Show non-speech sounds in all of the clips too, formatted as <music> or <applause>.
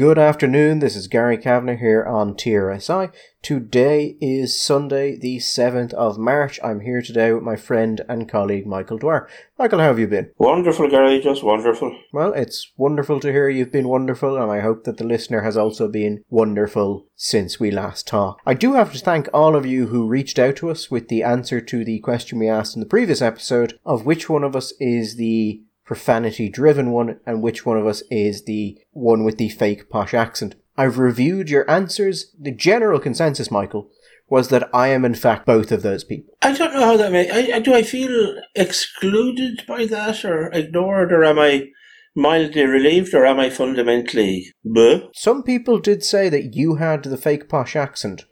Good afternoon, this is Gary Kavanagh here on TRSI. Today is Sunday, the 7th of March. I'm here today with my friend and colleague Michael Dwyer. Michael, how have you been? Wonderful, Gary, just wonderful. Well, it's wonderful to hear you've been wonderful, and I hope that the listener has also been wonderful since we last talked. I do have to thank all of you who reached out to us with the answer to the question we asked in the previous episode of which one of us is the profanity driven one and which one of us is the one with the fake posh accent. I've reviewed your answers. The general consensus, Michael, was that I am in fact both of those people. I don't know how that may. I, I, do I feel excluded by that, or ignored, or am I mildly relieved, or am I fundamentally bleh? Some people did say that you had the fake posh accent,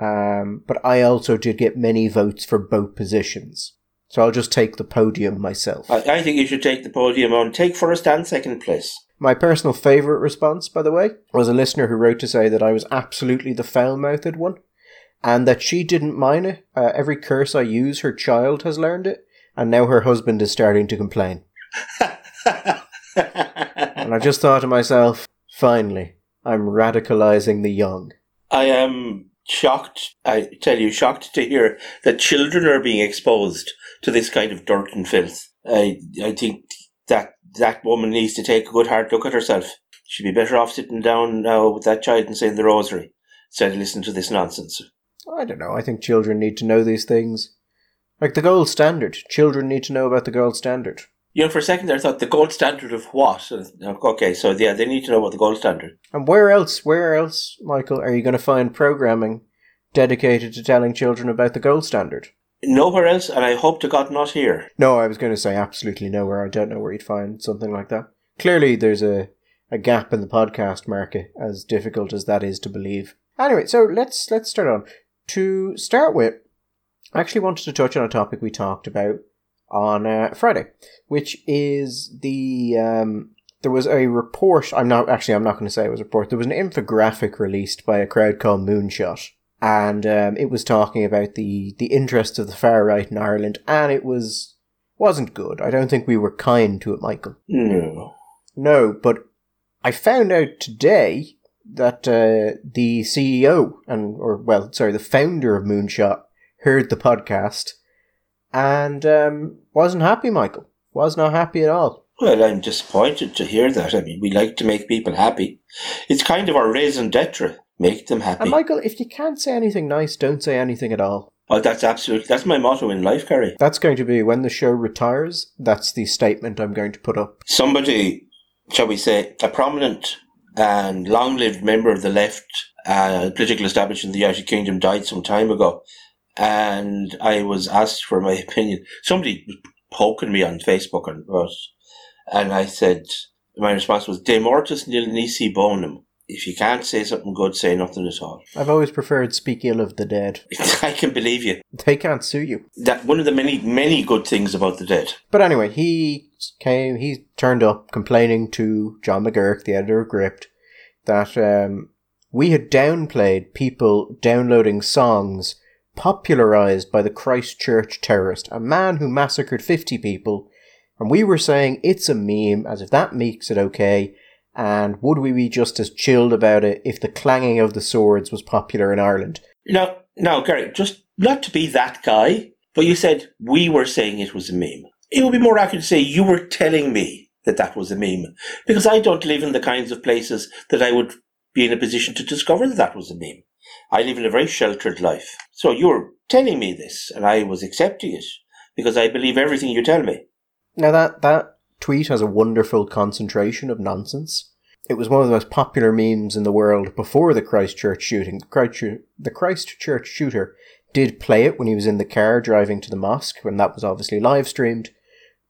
um, but I also did get many votes for both positions. So I'll just take the podium myself. I, I think you should take the podium on. Take first and second place. My personal favourite response, by the way, was a listener who wrote to say that I was absolutely the foul mouthed one and that she didn't mind it. Uh, every curse I use, her child has learned it, and now her husband is starting to complain. <laughs> and I just thought to myself, finally, I'm radicalizing the young. I am shocked, I tell you, shocked to hear that children are being exposed to this kind of dirt and filth. I, I think that that woman needs to take a good hard look at herself. She'd be better off sitting down now with that child and saying the rosary instead of listening to this nonsense. I don't know. I think children need to know these things. Like the gold standard. Children need to know about the gold standard. You know, for a second there, I thought the gold standard of what? Okay, so yeah, they need to know about the gold standard. And where else, where else, Michael, are you going to find programming dedicated to telling children about the gold standard? Nowhere else, and I hope to God not here. No, I was going to say absolutely nowhere. I don't know where you'd find something like that. Clearly, there's a, a gap in the podcast market, as difficult as that is to believe. Anyway, so let's let's start on. To start with, I actually wanted to touch on a topic we talked about on uh, Friday, which is the um, there was a report. I'm not actually. I'm not going to say it was a report. There was an infographic released by a crowd called Moonshot, and um, it was talking about the the interests of the far right in Ireland, and it was wasn't good. I don't think we were kind to it, Michael. No, no. But I found out today that uh, the CEO and or well, sorry, the founder of Moonshot heard the podcast and um, wasn't happy. Michael was not happy at all. Well, I'm disappointed to hear that. I mean, we like to make people happy. It's kind of our raison d'etre. Make them happy. And Michael, if you can't say anything nice, don't say anything at all. Oh, that's absolutely that's my motto in life, Gary. That's going to be when the show retires. That's the statement I'm going to put up. Somebody, shall we say, a prominent and long-lived member of the left uh, political establishment in the United Kingdom died some time ago, and I was asked for my opinion. Somebody was poking me on Facebook and and I said my response was "De mortis nil nisi bonum." If you can't say something good, say nothing at all. I've always preferred speak ill of the dead. <laughs> I can believe you. They can't sue you. That one of the many many good things about the dead. But anyway, he came. He turned up complaining to John McGuirk, the editor of Gript, that um, we had downplayed people downloading songs popularized by the Christchurch terrorist, a man who massacred 50 people, and we were saying it's a meme as if that makes it okay, and would we be just as chilled about it if the clanging of the swords was popular in Ireland? No, no, Gary, just not to be that guy, but you said we were saying it was a meme. It would be more accurate to say you were telling me that that was a meme, because I don't live in the kinds of places that I would be in a position to discover that that was a meme. I live in a very sheltered life. So you're telling me this, and I was accepting it because I believe everything you tell me. Now that that tweet has a wonderful concentration of nonsense. It was one of the most popular memes in the world before the Christchurch shooting. The Christchurch shooter did play it when he was in the car driving to the mosque, when that was obviously live streamed.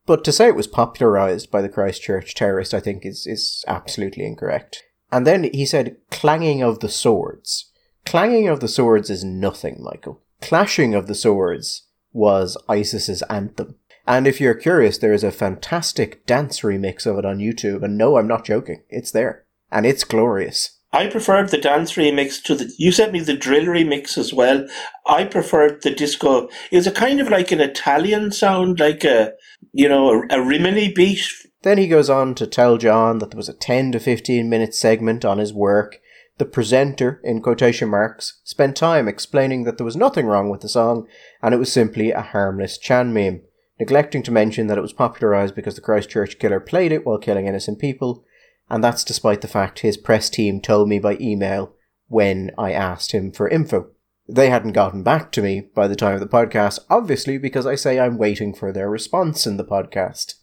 But to say it was popularized by the Christchurch terrorist, I think, is, is absolutely incorrect. And then he said, clanging of the swords. Clanging of the Swords is nothing, Michael. Clashing of the Swords was ISIS's anthem. And if you're curious, there is a fantastic dance remix of it on YouTube. And no, I'm not joking. It's there. And it's glorious. I preferred the dance remix to the. You sent me the drill remix as well. I preferred the disco. It was a kind of like an Italian sound, like a, you know, a, a Rimini beat Then he goes on to tell John that there was a 10 to 15 minute segment on his work. The presenter, in quotation marks, spent time explaining that there was nothing wrong with the song and it was simply a harmless Chan meme, neglecting to mention that it was popularised because the Christchurch killer played it while killing innocent people, and that's despite the fact his press team told me by email when I asked him for info. They hadn't gotten back to me by the time of the podcast, obviously because I say I'm waiting for their response in the podcast.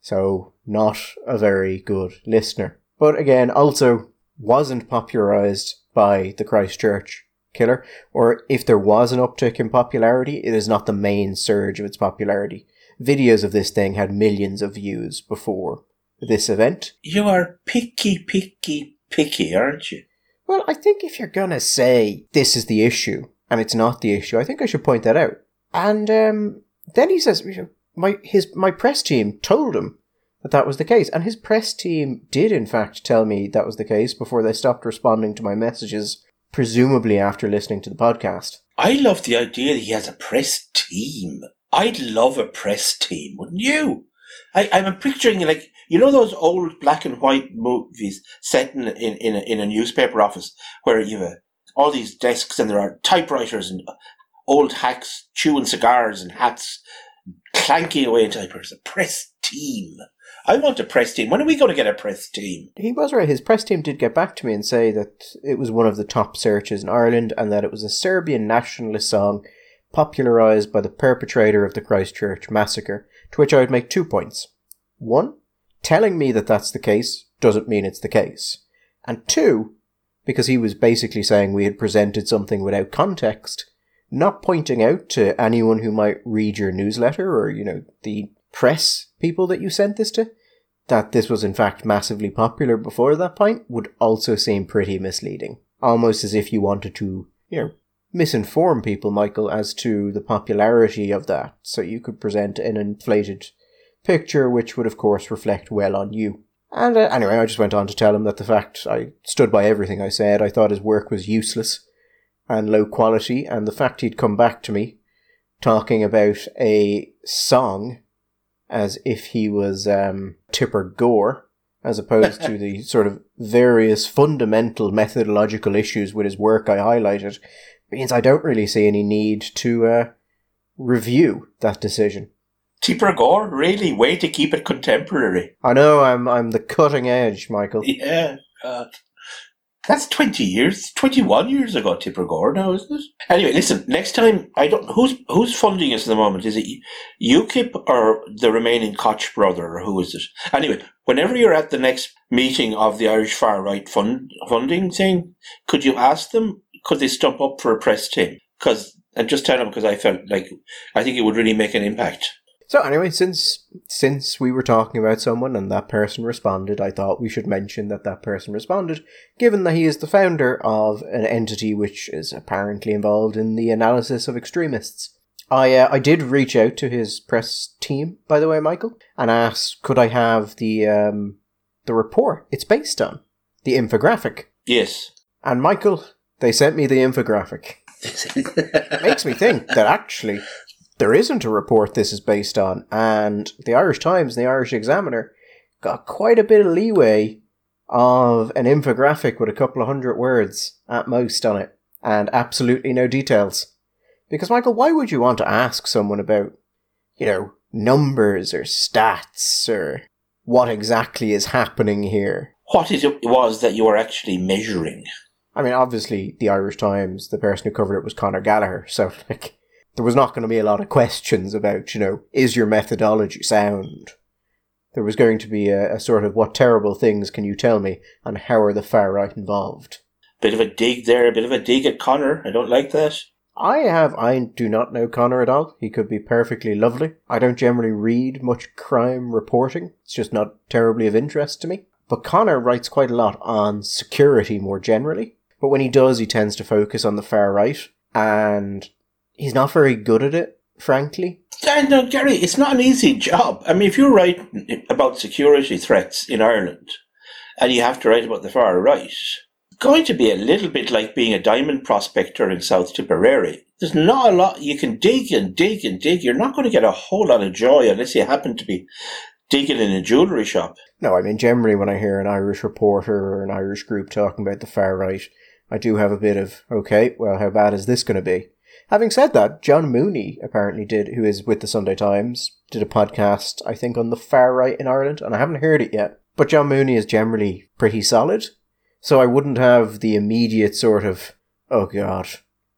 So, not a very good listener. But again, also wasn't popularized by the Christchurch killer, or if there was an uptick in popularity, it is not the main surge of its popularity. Videos of this thing had millions of views before this event. You are picky, picky, picky, aren't you? Well, I think if you're gonna say this is the issue and it's not the issue, I think I should point that out. And um, then he says, my his my press team told him that that was the case, and his press team did in fact tell me that was the case before they stopped responding to my messages, presumably after listening to the podcast. I love the idea that he has a press team. I'd love a press team, wouldn't you? I, I'm picturing like you know those old black and white movies set in in in a, in a newspaper office where you have all these desks and there are typewriters and old hacks chewing cigars and hats clanking away in typewriters. A press team. I want a press team. When are we going to get a press team? He was right. His press team did get back to me and say that it was one of the top searches in Ireland and that it was a Serbian nationalist song popularised by the perpetrator of the Christchurch massacre, to which I would make two points. One, telling me that that's the case doesn't mean it's the case. And two, because he was basically saying we had presented something without context, not pointing out to anyone who might read your newsletter or, you know, the press people that you sent this to, that this was in fact massively popular before that point would also seem pretty misleading. Almost as if you wanted to, you know, misinform people, Michael, as to the popularity of that, so you could present an inflated picture, which would of course reflect well on you. And uh, anyway, I just went on to tell him that the fact I stood by everything I said, I thought his work was useless and low quality, and the fact he'd come back to me talking about a song as if he was um, Tipper Gore, as opposed to the <laughs> sort of various fundamental methodological issues with his work I highlighted, means I don't really see any need to uh, review that decision. Tipper Gore, really? Way to keep it contemporary. I know I'm I'm the cutting edge, Michael. <laughs> Yeah, God. That's 20 years, 21 years ago, Tipper Gore now, isn't it? Anyway, listen, next time, I don't, who's, who's funding us at the moment? Is it UKIP or the remaining Koch brother, or who is it? Anyway, whenever you're at the next meeting of the Irish Far Right fund, funding thing, could you ask them, could they stump up for a press team? Because, and just tell them, because I felt like, I think it would really make an impact. So anyway, since since we were talking about someone and that person responded, I thought we should mention that that person responded, given that he is the founder of an entity which is apparently involved in the analysis of extremists. I uh, I did reach out to his press team, by the way, Michael, and asked could I have the um, the report it's based on, the infographic. Yes. And Michael, they sent me the infographic. <laughs> makes me think that actually there isn't a report this is based on, and the Irish Times and the Irish Examiner got quite a bit of leeway of an infographic with a couple of hundred words at most on it, and absolutely no details. Because, Michael, why would you want to ask someone about, you know, numbers or stats or what exactly is happening here? What it was that you were actually measuring? I mean, obviously, the Irish Times, the person who covered it was Conor Gallagher, so, <laughs> like, there was not going to be a lot of questions about, you know, is your methodology sound? There was going to be a, a sort of what terrible things can you tell me and how are the far right involved? Bit of a dig there, a bit of a dig at Conor. I don't like that. I have, I do not know Conor at all. He could be perfectly lovely. I don't generally read much crime reporting. It's just not terribly of interest to me. But Conor writes quite a lot on security more generally. But when he does, he tends to focus on the far right. And he's not very good at it, frankly. no, Gary, it's not an easy job. I mean, if you write about security threats in Ireland and you have to write about the far right, it's going to be a little bit like being a diamond prospector in South Tipperary. There's not a lot you can dig and dig and dig. You're not going to get a whole lot of joy unless you happen to be digging in a jewellery shop. No, I mean, generally when I hear an Irish reporter or an Irish group talking about the far right, I do have a bit of, okay, well, how bad is this going to be? Having said that, John Mooney apparently did, who is with the Sunday Times, did a podcast, I think, on the far right in Ireland, and I haven't heard it yet. But John Mooney is generally pretty solid, so I wouldn't have the immediate sort of, oh god,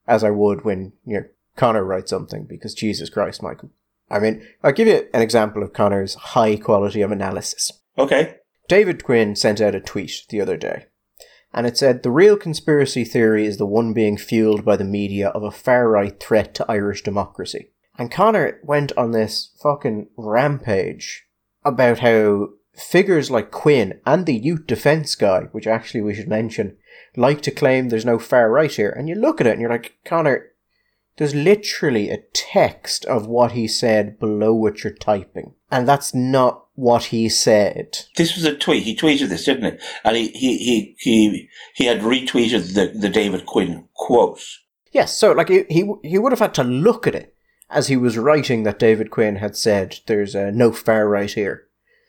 as I would when, you know, Conor writes something, because Jesus Christ, Michael. I mean, I'll give you an example of Conor's high quality of analysis. Okay. David Quinn sent out a tweet the other day and it said the real conspiracy theory is the one being fueled by the media of a far right threat to Irish democracy. And Conor went on this fucking rampage about how figures like Quinn and the Youth Defence guy, which actually we should mention, like to claim there's no far right here. And you look at it and you're like, Conor, there's literally a text of what he said below what you're typing. And that's not what he said. This was a tweet. He tweeted this, didn't he? And he he he he, he had retweeted the, the David Quinn quote. Yes, so like he, he he would have had to look at it as he was writing that David Quinn had said there's uh, no far right here.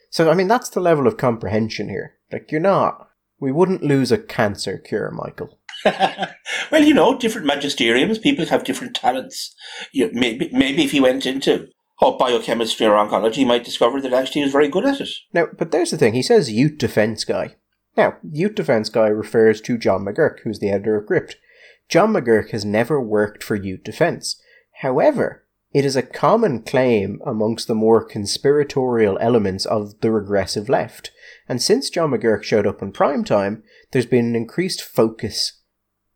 So I mean that's the level of comprehension here. Like you're not. We wouldn't lose a cancer cure, Michael. <laughs> well, you know, different magisteriums, people have different talents. You, maybe, maybe if he went into oh, biochemistry or oncology, might discover that actually he was very good at it. Now, but there's the thing. He says youth defence guy. Now, youth defence guy refers to John McGuirk, who's the editor of Gript. John McGuirk has never worked for youth defence. However, it is a common claim amongst the more conspiratorial elements of the regressive left. And since John McGuirk showed up in prime time, there's been an increased focus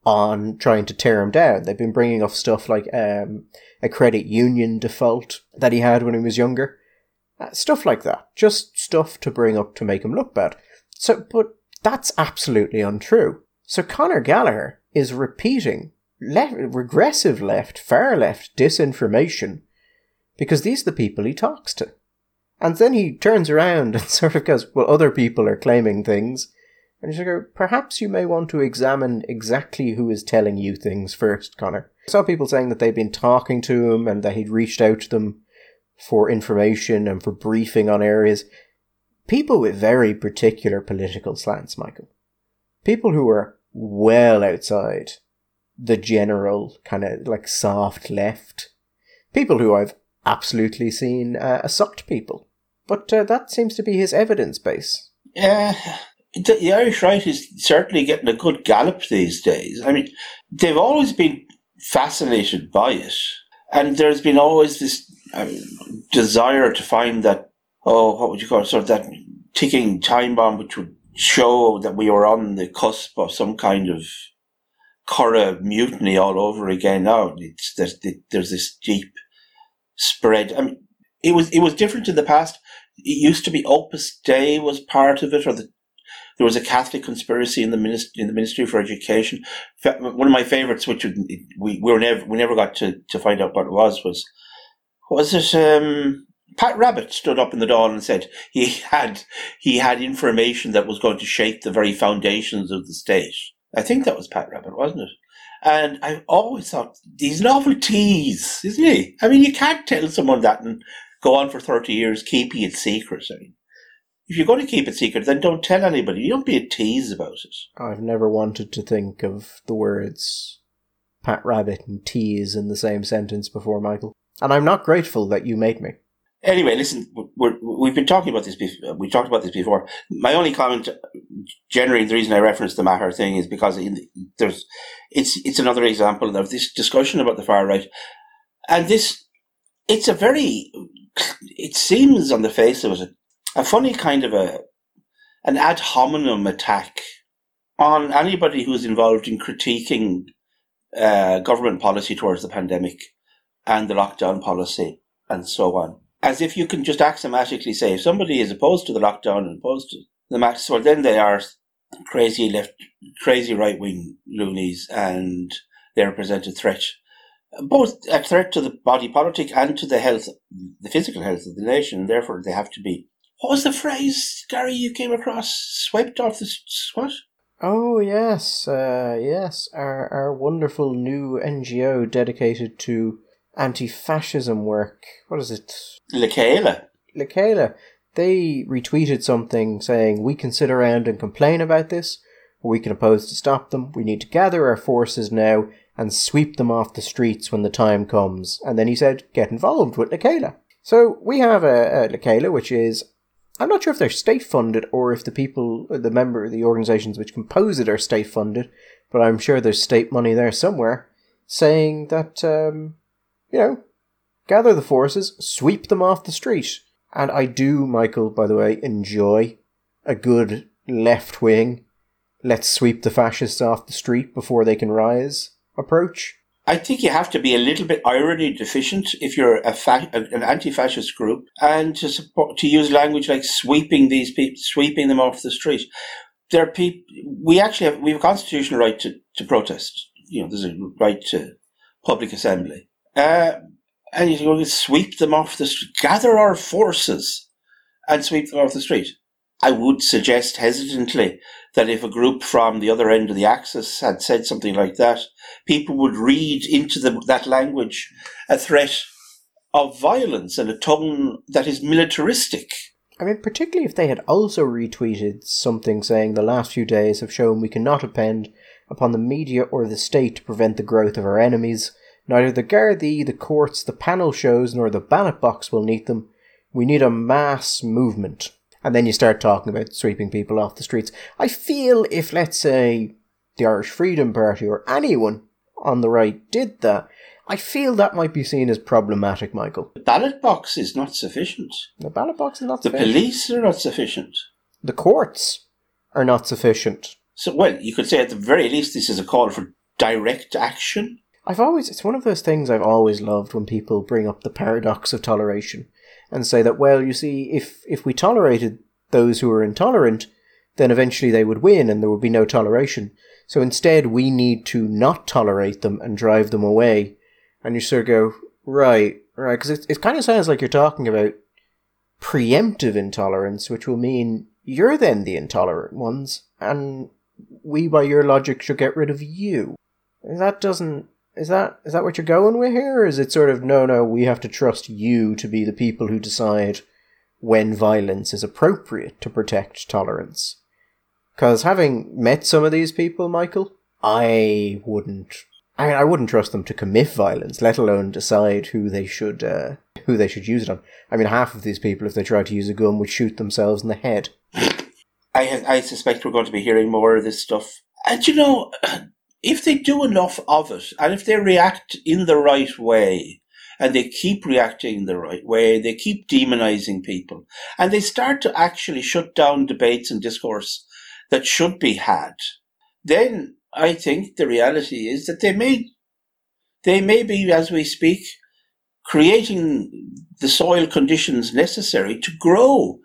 on trying to tear him down. They've been bringing up stuff like um, a credit union default that he had when he was younger. Uh, stuff like that. Just stuff to bring up to make him look bad. So, but that's absolutely untrue. So Conor Gallagher is repeating left, regressive left, far left disinformation because these are the people he talks to. And then he turns around <laughs> and sort of goes, well, other people are claiming things and you go, perhaps you may want to examine exactly who is telling you things first, Conor. Saw people saying that they'd been talking to him and that he'd reached out to them for information and for briefing on areas. People with very particular political slants, Michael. People who are well outside the general kind of like soft left. People who I've absolutely seen uh, assault people. But uh, that seems to be his evidence base. Yeah, the Irish right is certainly getting a good gallop these days. I mean, they've always been fascinated by it, and there's been always this desire to find that oh, what would you call it, sort of that ticking time bomb, which would show that we were on the cusp of some kind of Curragh mutiny all over again. Now it's there's, there's this deep spread. I mean, it was it was different in the past. It used to be Opus Dei was part of it, or the there was a Catholic conspiracy in the ministry in the Ministry for Education. One of my favourites, which we, we were never we never got to, to find out what it was, was was it um, Pat Rabbitte stood up in the Dáil and said he had he had information that was going to shake the very foundations of the state. I think that was Pat Rabbitte, wasn't it? And I always thought awful tease, isn't he? I mean, you can't tell someone that and go on for thirty years keeping it secret. I mean, if you're going to keep it secret, then don't tell anybody. You don't be a tease about it. I've never wanted to think of the words Pat Rabbitte and tease in the same sentence before, Michael. And I'm not grateful that you made me. Anyway, listen, we have been talking about this. Before, we talked about this before. My only comment, generally, the reason I reference the Maher thing is because there's, it's it's another example of this discussion about the far right, and this, it's a very, it seems on the face of it a funny kind of a an ad hominem attack on anybody who's involved in critiquing uh, government policy towards the pandemic and the lockdown policy and so on. As if you can just axiomatically say if somebody is opposed to the lockdown and opposed to the max, well, then they are crazy left, crazy right wing loonies and they represent a threat, both a threat to the body politic and to the health, the physical health of the nation. Therefore, they have to be what was the phrase, Gary, you came across? Swiped off the what? Oh yes, uh, yes, our our wonderful new NGO dedicated to anti-fascism work. What is it? Le Chéile. Lekela. they retweeted something saying, We can sit around and complain about this, or we can oppose to stop them. We need to gather our forces now and sweep them off the streets when the time comes. And then he said, Get involved with Le Chéile. So we have a, a Le Chéile, which is I'm not sure if they're state funded or if the people, the member, the organisations which compose it are state funded, but I'm sure there's state money there somewhere saying that, um, you know, gather the forces, sweep them off the street. And I do, Michael, by the way, enjoy a good left wing, let's sweep the fascists off the street before they can rise approach. I think you have to be a little bit irony deficient if you're a fa- an anti-fascist group, and to support to use language like sweeping these people, sweeping them off the street. There are people. We actually have we have a constitutional right to, to protest. You know, there's a right to public assembly, uh, and you're going to sweep them off the street. Gather our forces and sweep them off the street. I would suggest hesitantly that if a group from the other end of the axis had said something like that, people would read into the, that language a threat of violence and a tone that is militaristic. I mean, particularly if they had also retweeted something saying the last few days have shown we cannot depend upon the media or the state to prevent the growth of our enemies. Neither the Gardaí, the courts, the panel shows, nor the ballot box will need them. We need a mass movement and then you start talking about sweeping people off the streets. I feel if, let's say, the Irish Freedom Party or anyone on the right did that, I feel that might be seen as problematic, Michael. The ballot box is not sufficient. The ballot box is not the sufficient. The police are not sufficient. The courts are not sufficient. So, well, you could say at the very least this is a call for direct action. I've always, it's one of those things I've always loved when people bring up the paradox of toleration and say that, well, you see, if, if we tolerated those who are intolerant, then eventually they would win and there would be no toleration. So instead, we need to not tolerate them and drive them away. And you sort of go, right, right, because it, it kind of sounds like you're talking about preemptive intolerance, which will mean you're then the intolerant ones, and we, by your logic, should get rid of you. That doesn't is that is that what you're going with here? Or is it sort of no, no? We have to trust you to be the people who decide when violence is appropriate to protect tolerance. Because having met some of these people, Michael, I wouldn't. I mean, I wouldn't trust them to commit violence, let alone decide who they should uh, who they should use it on. I mean, half of these people, if they tried to use a gun, would shoot themselves in the head. I I suspect we're going to be hearing more of this stuff. And you know, if they do enough of it, and if they react in the right way, and they keep reacting in the right way, they keep demonizing people, and they start to actually shut down debates and discourse that should be had, then I think the reality is that they may, they may be, as we speak, creating the soil conditions necessary to grow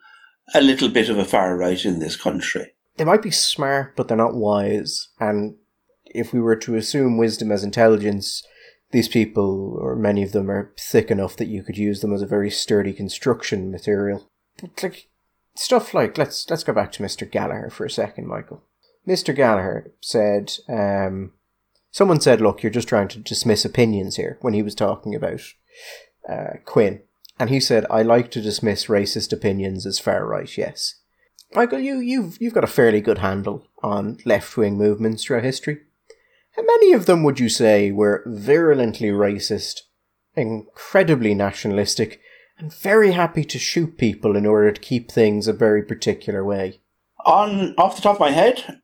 a little bit of a far right in this country. They might be smart, but they're not wise. And if we were to assume wisdom as intelligence, these people, or many of them, are thick enough that you could use them as a very sturdy construction material. But like stuff like let's let's go back to Mr. Gallagher for a second, Michael. Mr. Gallagher said, um, someone said, "Look, you're just trying to dismiss opinions here." When he was talking about uh, Quinn, and he said, "I like to dismiss racist opinions as far right." Yes, Michael, you you've you've got a fairly good handle on left wing movements throughout history. How many of them would you say were virulently racist, incredibly nationalistic, and very happy to shoot people in order to keep things a very particular way? On off the top of my head,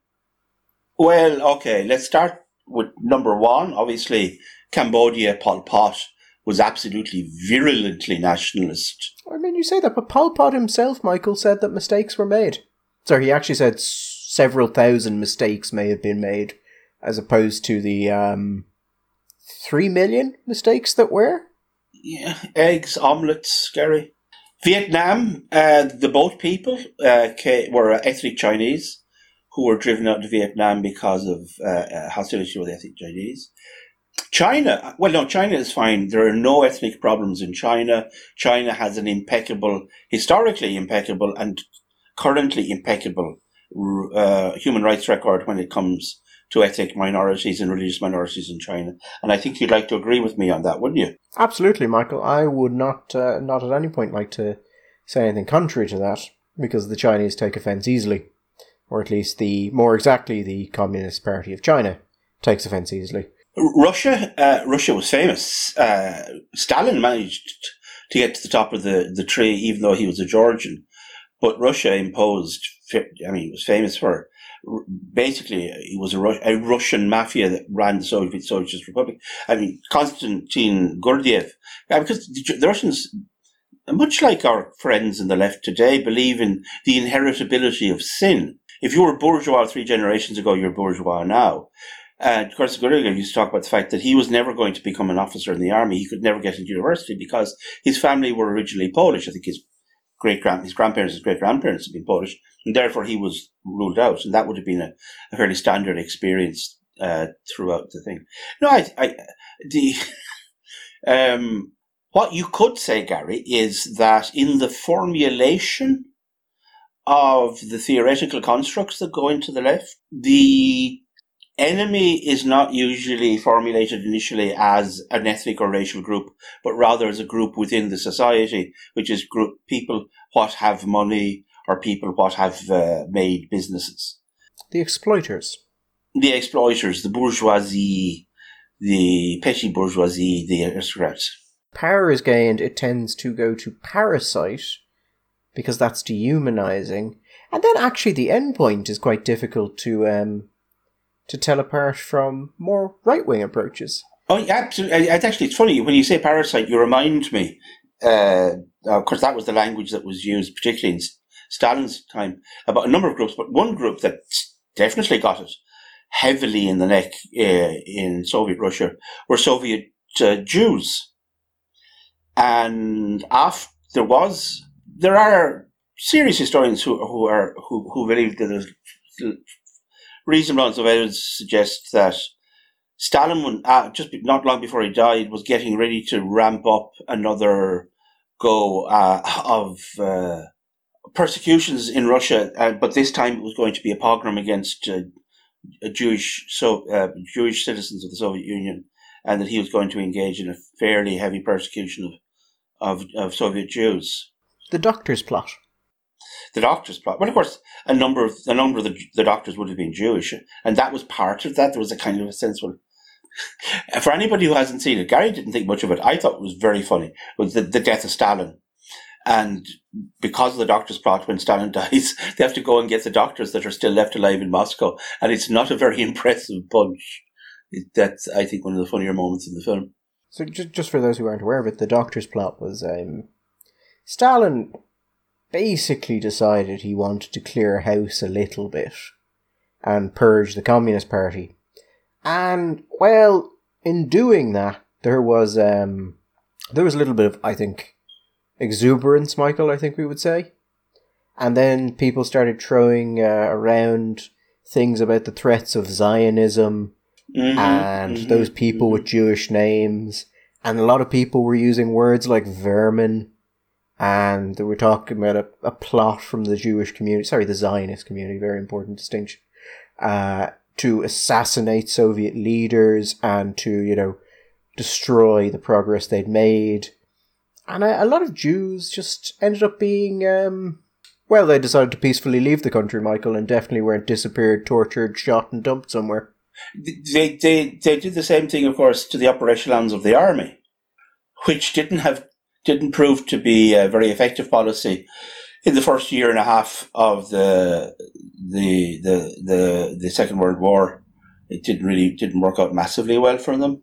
well, okay, let's start with number one. Obviously, Cambodia, Pol Pot was absolutely virulently nationalist. I mean, you say that, but Pol Pot himself, Michael, said that mistakes were made. Sorry, he actually said several thousand mistakes may have been made as opposed to the um, three million mistakes that were. Yeah, eggs, omelets, Gary. Vietnam, uh, the boat people uh, were ethnic Chinese who were driven out to Vietnam because of uh, uh, hostility with ethnic Chinese. China, well, no, China is fine. There are no ethnic problems in China. China has an impeccable, historically impeccable, and currently impeccable uh, human rights record when it comes to ethnic minorities and religious minorities in China. And I think you'd like to agree with me on that, wouldn't you? Absolutely, Michael. I would not, uh, not at any point like to say anything contrary to that because the Chinese take offence easily, or at least the more exactly the Communist Party of China takes offence easily. Russia, uh, Russia was famous. Uh, Stalin managed to get to the top of the, the tree, even though he was a Georgian. But Russia imposed. I mean, he was famous for basically it was a, a, Russian mafia that ran the Soviet Socialist Republic. I mean, Konstantin Gurdjieff, because the, the Russians, much like our friends in the left today, believe in the inheritability of sin. If you were bourgeois three generations ago, you're bourgeois now. And of course, used to talk about the fact that he was never going to become an officer in the army. He could never get into university because his family were originally Polish. I think his great grand his grandparents, his great grandparents had been Polish, and therefore he was ruled out. And that would have been a, a fairly standard experience uh, throughout the thing. No, I, I the <laughs> um, what you could say, Gary, is that in the formulation of the theoretical constructs that go into the left, the enemy is not usually formulated initially as an ethnic or racial group, but rather as a group within the society, which is group people what have money or people what have uh, made businesses. The exploiters. The exploiters, the bourgeoisie, the petty bourgeoisie, the aristocrats. Power is gained, it tends to go to parasite because that's dehumanizing. And then actually the end point is quite difficult to um, to tell apart from more right wing approaches. Oh, absolutely. It's actually it's funny when you say parasite. You remind me. Uh, of course, that was the language that was used, particularly in Stalin's time, about a number of groups. But one group that definitely got it heavily in the neck uh, in Soviet Russia were Soviet uh, Jews, and after there was there are serious historians who who are who who believe that there's reasonable amounts of evidence suggest that Stalin, uh, just not long before he died, was getting ready to ramp up another go uh, of uh, persecutions in Russia, uh, but this time it was going to be a pogrom against uh, Jewish so uh, Jewish citizens of the Soviet Union, and that he was going to engage in a fairly heavy persecution of of, of Soviet Jews. The Doctor's plot the doctors plot. Well, of course, a number of a number of the, the doctors would have been Jewish, and that was part of that. There was a kind of a sense, well, <laughs> for anybody who hasn't seen it, Gary didn't think much of it. I thought it was very funny. It was the, the death of Stalin, and because of the doctor's plot, when Stalin <laughs> dies, they have to go and get the doctors that are still left alive in Moscow, and it's not a very <laughs> impressive bunch. That's, I think, one of the funnier moments in the film. So, just just for those who aren't aware of it, the doctor's plot was um, Stalin basically decided he wanted to clear house a little bit and purge the Communist Party. And well, in doing that, there was um, there was a little bit of I think exuberance, Michael. I think we would say, and then people started throwing uh, around things about the threats of Zionism mm-hmm, and mm-hmm, those people mm-hmm. with Jewish names, and a lot of people were using words like vermin and were talking about a, a plot from the Jewish community, sorry, the Zionist community, very important distinction, uh, to assassinate Soviet leaders and to, you know, destroy the progress they'd made. And a, a lot of Jews just ended up being, um, well, they decided to peacefully leave the country, Michael, and definitely weren't disappeared, tortured, shot, and dumped somewhere. They, they, they did the same thing, of course, to the upper echelons of the army, which didn't have didn't prove to be a very effective policy in the first year and a half of the the the the, the Second World War. It didn't really didn't work out massively well for them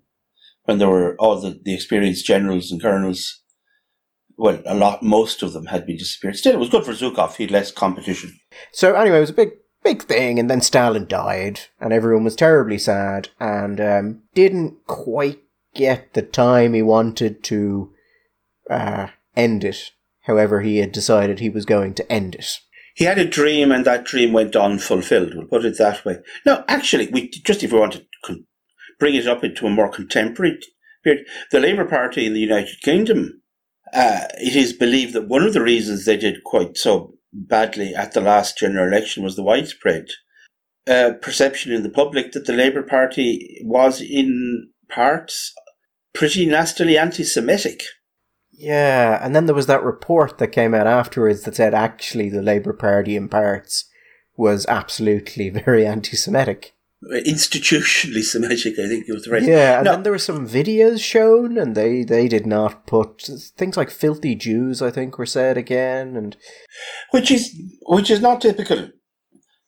when there were all the, the experienced generals and colonels. Well, a lot, most of them had been disappeared. Still, it was good for Zhukov. He had less competition. So anyway, it was a big, big thing, and then Stalin died, and everyone was terribly sad, and um, didn't quite get the time he wanted to uh, end it. However, he had decided he was going to end it. He had a dream, and that dream went unfulfilled. We'll put it that way. No, actually, we just if we want to con- bring it up into a more contemporary period, the Labour Party in the United Kingdom. Uh, it is believed that one of the reasons they did quite so badly at the last general election was the widespread uh, perception in the public that the Labour Party was in parts pretty nastily anti-Semitic. Yeah, and then there was that report that came out afterwards that said actually the Labour Party in parts was absolutely <laughs> very anti-Semitic. Institutionally Semitic, I think it was right. Yeah, and no. then there were some videos shown, and they they did not put things like "filthy Jews." I think were said again, and which is which is not typical.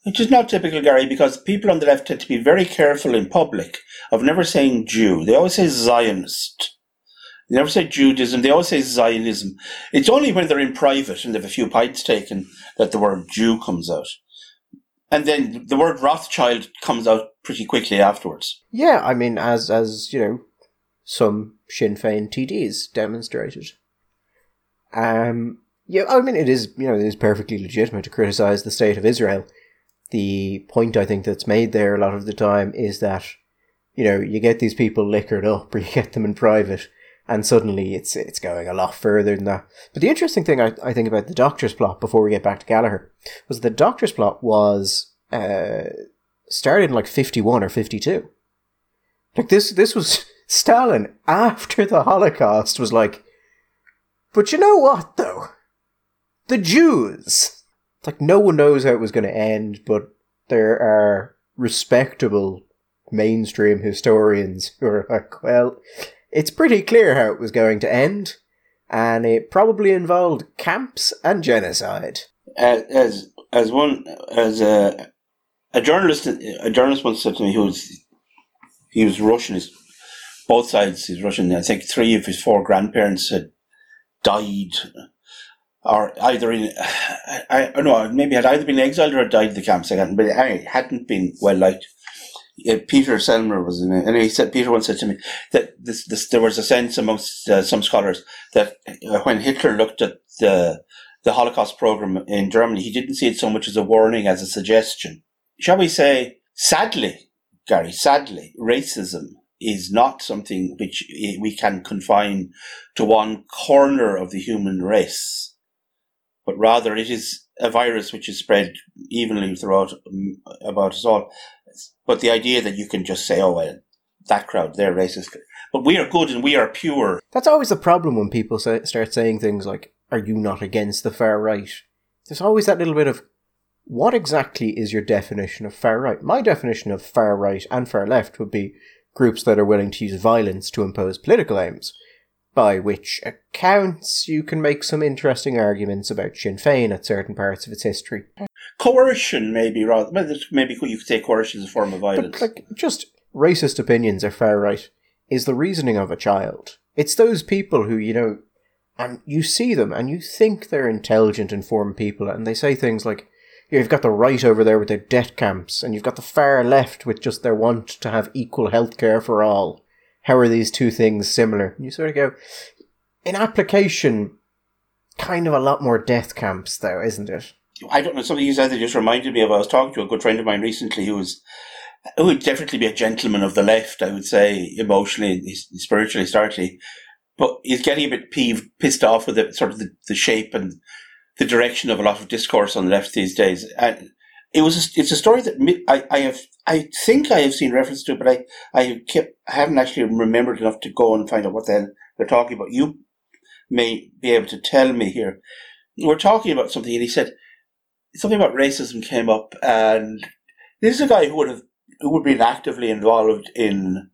Which is not typical, Gary, because people on the left tend to be very careful in public of never saying Jew. They always say Zionist they never say Judaism. They always say Zionism. It's only when they're in private and they have a few pints taken that the word Jew comes out. And then the word Rothschild comes out pretty quickly afterwards. Yeah, I mean, as as you know, some Sinn Féin TDs demonstrated. Um, yeah, I mean, it is you know it is perfectly legitimate to criticize the state of Israel. The point I think that's made there a lot of the time is that you know you get these people liquored up, <laughs> or you get them in private, and suddenly it's it's going a lot further than that. But the interesting thing I, I think about the Doctor's plot before we get back to Gallagher was the Doctor's plot was uh, started in like fifty one or fifty two. Like this this was <laughs> Stalin after the Holocaust was like, but you know what though, the Jews. Like no one knows how it was going to end, but there are respectable mainstream historians who are like, well, it's pretty clear how it was going to end, and it probably involved camps and genocide. As as as one as a a journalist a journalist once said to me, who was he was Russian. His, both sides, he's Russian. I think three of his four grandparents had died, or either in <sighs> I, I don't know maybe had either been exiled or had died in the camps. I but I hadn't been well liked Peter Selmer was in it, and he said Peter once said to me that this, this there was a sense amongst uh, some scholars that uh, when Hitler looked at the the Holocaust program in Germany, he didn't see it so much as a warning as a suggestion. Shall we say, sadly, Gary, sadly, racism is not something which we can confine to one corner of the human race, but rather it is a virus which is spread evenly throughout um, about us all. But the idea that you can just say, oh, well, that crowd, they're racist. But we are good and we are pure. That's always the problem when people say, start saying things like, are you not against the far right? There's always that little bit of, what exactly is your definition of far right? My definition of far right and far left would be groups that are willing to use violence to impose political aims. By which accounts, you can make some interesting arguments about Sinn Féin at certain parts of its history coercion, maybe rather. Maybe you could say coercion is a form of violence. But, like, just racist opinions are far right. Is the reasoning of a child? It's those people who you know, and you see them, and you think they're intelligent, informed people, and they say things like, "You've got the right over there with their debt camps, and you've got the far left with just their want to have equal health care for all." How are these two things similar? And you sort of go, in application, kind of a lot more death camps, though, isn't it? I don't know, something you said that just reminded me of. I was talking to a good friend of mine recently who was, who would definitely be a gentleman of the left, I would say, emotionally, spiritually, historically. But he's getting a bit peeved, pissed off with the sort of the, the shape and the direction of a lot of discourse on the left these days. And it was, a, it's a story that I, I have, I think I have seen reference to, but I, I kept, I haven't actually remembered enough to go and find out what they're talking about. You may be able to tell me here. We're talking about something, and he said, something about racism came up, and this is a guy who would have who would been actively involved in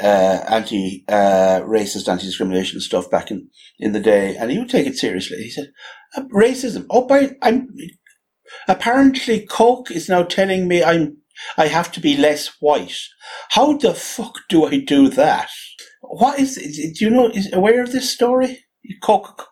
uh, anti uh, racist, anti discrimination stuff back in, in the day, and he would take it seriously. He said, uh, "Racism. Oh, by I'm apparently Coke is now telling me I'm I have to be less white. How the fuck do I do that? What is? Do you know? Is aware of this story? Coca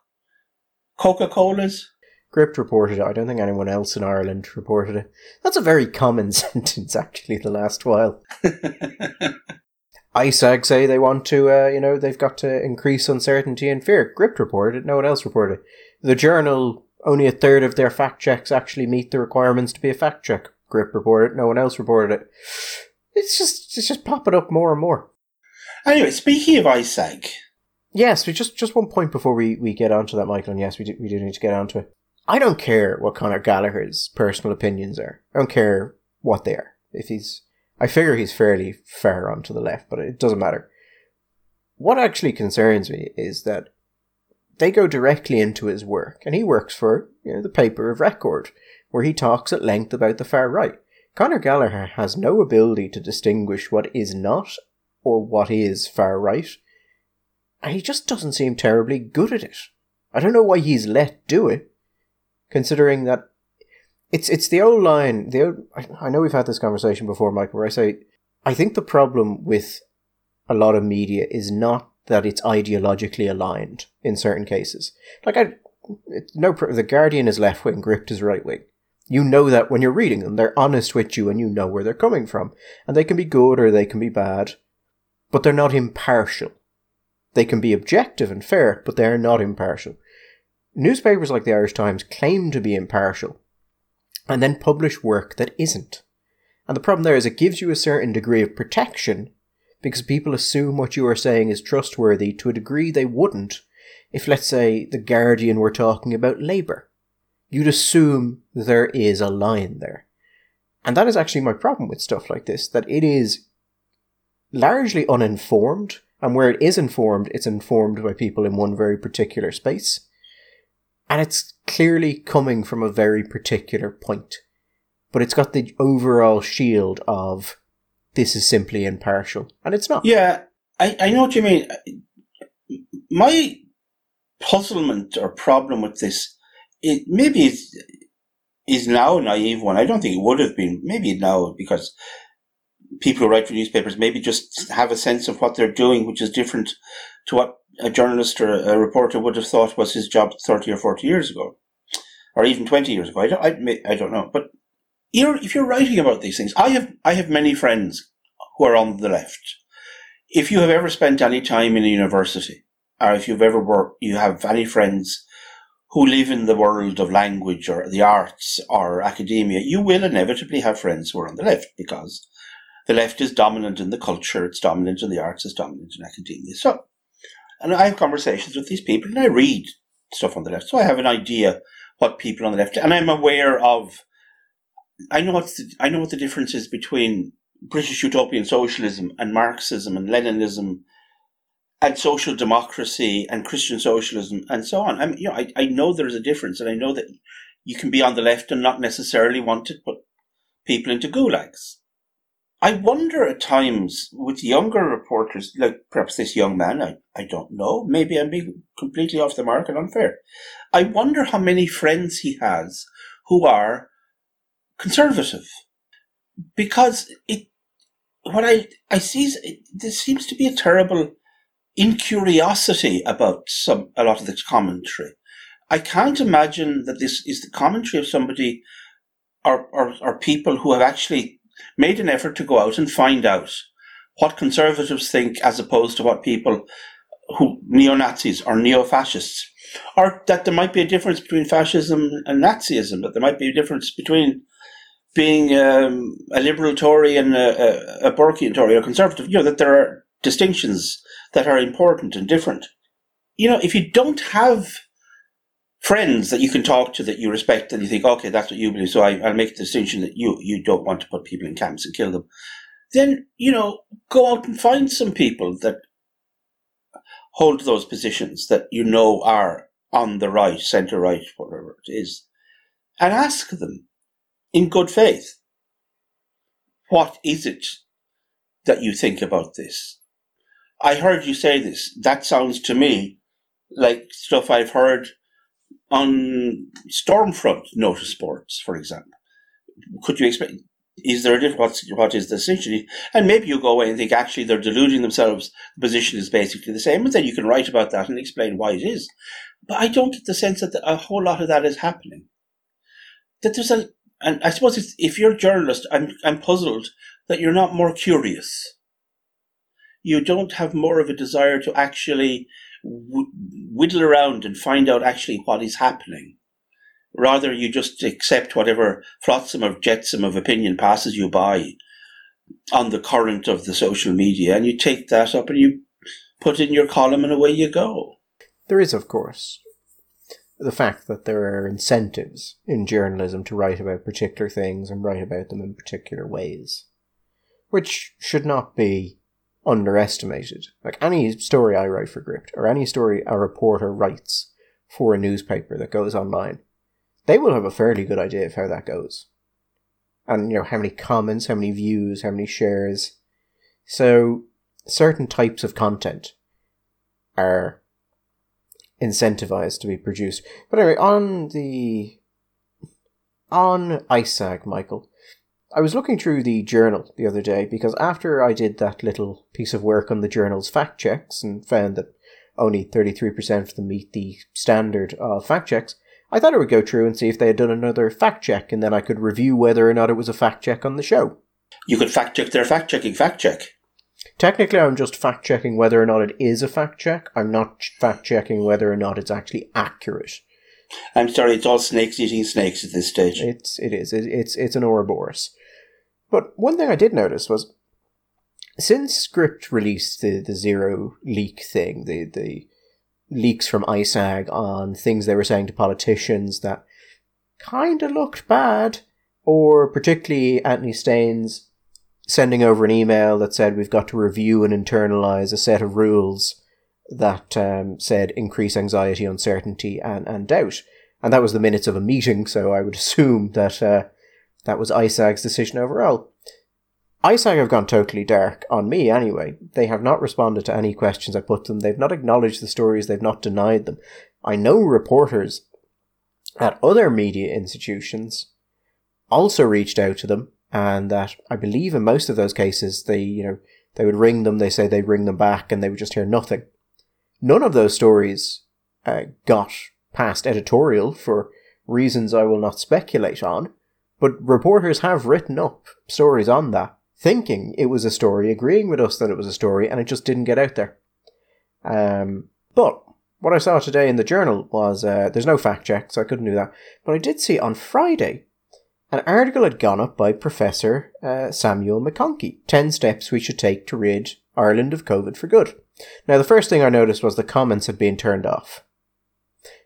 Coca Cola's." Gript reported it. I don't think anyone else in Ireland reported it. That's a very common <laughs> sentence, actually, the last while. <laughs> ISAG say they want to, uh, you know, they've got to increase uncertainty and fear. Gript reported it. No one else reported it. The journal, only a third of their fact checks actually meet the requirements to be a fact check. Gript reported it. No one else reported it. It's just, it's just popping up more and more. Anyway, speaking of ISAG. Yes, we just just one point before we, we get onto that, Michael, and yes, we do, we do need to get onto it. I don't care what Conor Gallagher's personal opinions are. I don't care what they are. If he's, I figure he's fairly far onto the left, but it doesn't matter. What actually concerns me is that they go directly into his work, and he works for you know, the paper of record, where he talks at length about the far right. Conor Gallagher has no ability to distinguish what is not or what is far right, and he just doesn't seem terribly good at it. I don't know why he's let do it, considering that it's it's the old line. The old, I know we've had this conversation before, Michael, where I say I think the problem with a lot of media is not that it's ideologically aligned in certain cases. Like I, no, the Guardian is left wing, Gript is right wing. You know that when you're reading them, they're honest with you, and you know where they're coming from, and they can be good or they can be bad, but they're not impartial. They can be objective and fair, but they are not impartial. Newspapers like the Irish Times claim to be impartial, and then publish work that isn't. And the problem there is it gives you a certain degree of protection because people assume what you are saying is trustworthy to a degree they wouldn't if, let's say, The Guardian were talking about Labour. You'd assume there is a line there. And that is actually my problem with stuff like this, that it is largely uninformed, and where it is informed, it's informed by people in one very particular space. And it's clearly coming from a very particular point. But it's got the overall shield of this is simply impartial, and it's not. Yeah, I, I know what you mean. My puzzlement or problem with this, it maybe is, is now a naive one. I don't think it would have been. Maybe now because people who write for newspapers maybe just have a sense of what they're doing, which is different to what a journalist or a reporter would have thought was his job 30 or 40 years ago, or even 20 years ago. I don't, I, I don't know. But you're, if you're writing about these things, I have, I have many friends who are on the left. If you have ever spent any time in a university, or if you've ever worked, you have any friends who live in the world of language or the arts or academia, you will inevitably have friends who are on the left because the left is dominant in the culture, it's dominant in the arts, it's dominant in academia. So, and I have conversations with these people and I read stuff on the left. So I have an idea what people on the left, and I'm aware of I know what's the, I know what the difference is between British utopian socialism and Marxism and Leninism and social democracy and Christian socialism and so on. I mean, you know, I, I know there's a difference, and I know that you can be on the left and not necessarily want to put people into gulags. I wonder at times with younger reporters, like perhaps this young man, I, I don't know, maybe I'm being completely off the mark and unfair. I wonder how many friends he has who are conservative because it what I I see there seems to be a terrible incuriosity about some a lot of this commentary. I can't imagine that this is the commentary of somebody or, or, or people who have actually made an effort to go out and find out what conservatives think as opposed to what people who neo Nazis or neo fascists, or that there might be a difference between fascism and Nazism, that there might be a difference between being um, a liberal Tory and a, a, a Burkean Tory or conservative, you know, that there are distinctions that are important and different. You know, if you don't have friends that you can talk to that you respect and you think, okay, that's what you believe, so I, will make the distinction that you, you don't want to put people in camps and kill them, then, you know, go out and find some people that hold those positions that you know are on the right, centre right, whatever it is, and ask them in good faith. What is it that you think about this? I heard you say this. That sounds to me like stuff I've heard on Stormfront notice boards, for example. Could you expect? Is there a difference? What's, what is the distinction? And maybe you go away and think actually they're deluding themselves. The position is basically the same, and then you can write about that and explain why it is. But I don't get the sense that a whole lot of that is happening. That there's a and I suppose if you're a journalist, I'm I'm puzzled that you're not more curious. You don't have more of a desire to actually whittle around and find out actually what is happening. Rather, you just accept whatever flotsam or jetsam of opinion passes you by on the current of the social media, and you take that up and you put in your column, and away you go. There is, of course, the fact that there are incentives in journalism to write about particular things and write about them in particular ways, which should not be underestimated. Like any story I write for Gript, or any story a reporter writes for a newspaper that goes online, they will have a fairly good idea of how that goes. And, you know, how many comments, how many views, how many shares. So, certain types of content are incentivized to be produced. But anyway, on the on ISAG, Michael, I was looking through the journal the other day because after I did that little piece of work on the journal's fact checks and found that only 33% of them meet the standard of fact checks, I thought I would go through and see if they had done another fact check and then I could review whether or not it was a fact check on the show. You could fact check their fact checking fact check. Technically, I'm just fact checking whether or not it is a fact check. I'm not fact checking whether or not it's actually accurate. I'm sorry, it's all snakes eating snakes at this stage. It's it is it, it's it's an Ouroboros. But one thing I did notice was since Gript released the the zero leak thing, the the leaks from ISAG on things they were saying to politicians that kind of looked bad, or particularly Anthony Staines sending over an email that said we've got to review and internalize a set of rules that um, said increase anxiety, uncertainty, and, and doubt. And that was the minutes of a meeting, so I would <laughs> assume that uh, that was ISAG's decision overall. ISAG have gone totally dark on me anyway. They have not responded to any questions I put them. They've not acknowledged the stories. They've not denied them. I know reporters at other media institutions also reached out to them and that I believe in most of those cases they you know they would ring them they say they'd ring them back and they would just hear nothing. None of those stories uh, got past editorial for reasons I will not speculate on but reporters have written up stories on that thinking it was a story agreeing with us that it was a story and it just didn't get out there. Um, but what I saw today in the journal was uh, there's no fact check so I couldn't do that. But I did see on Friday an article had gone up by Professor uh, Samuel McConkey 10 steps we should take to rid Ireland of COVID for good. Now, the first thing I noticed was the comments had been turned off.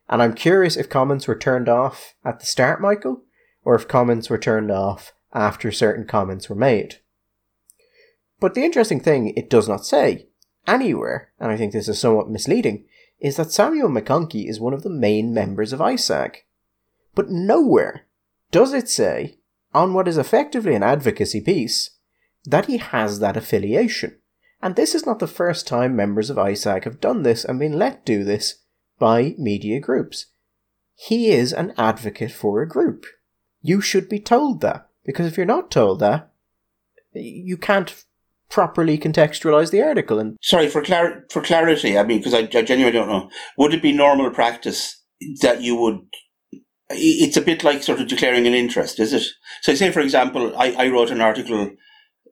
And I'm curious if comments were turned off at the start, Michael, or if comments were turned off after certain comments were made. But the interesting thing it does not say anywhere, and I think this is somewhat misleading, is that Samuel McConkey is one of the main members of ISAG. But nowhere does it say, on what is effectively an advocacy piece, that he has that affiliation? And this is not the first time members of ISAG have done this and been let do this by media groups. He is an advocate for a group. You should be told that, because if you're not told that, you can't properly contextualize the article. And sorry for clar- for clarity. I mean, because I, I genuinely don't know. Would it be normal practice that you would it's a bit like sort of declaring an interest, is it? So, say for example, I, I wrote an article,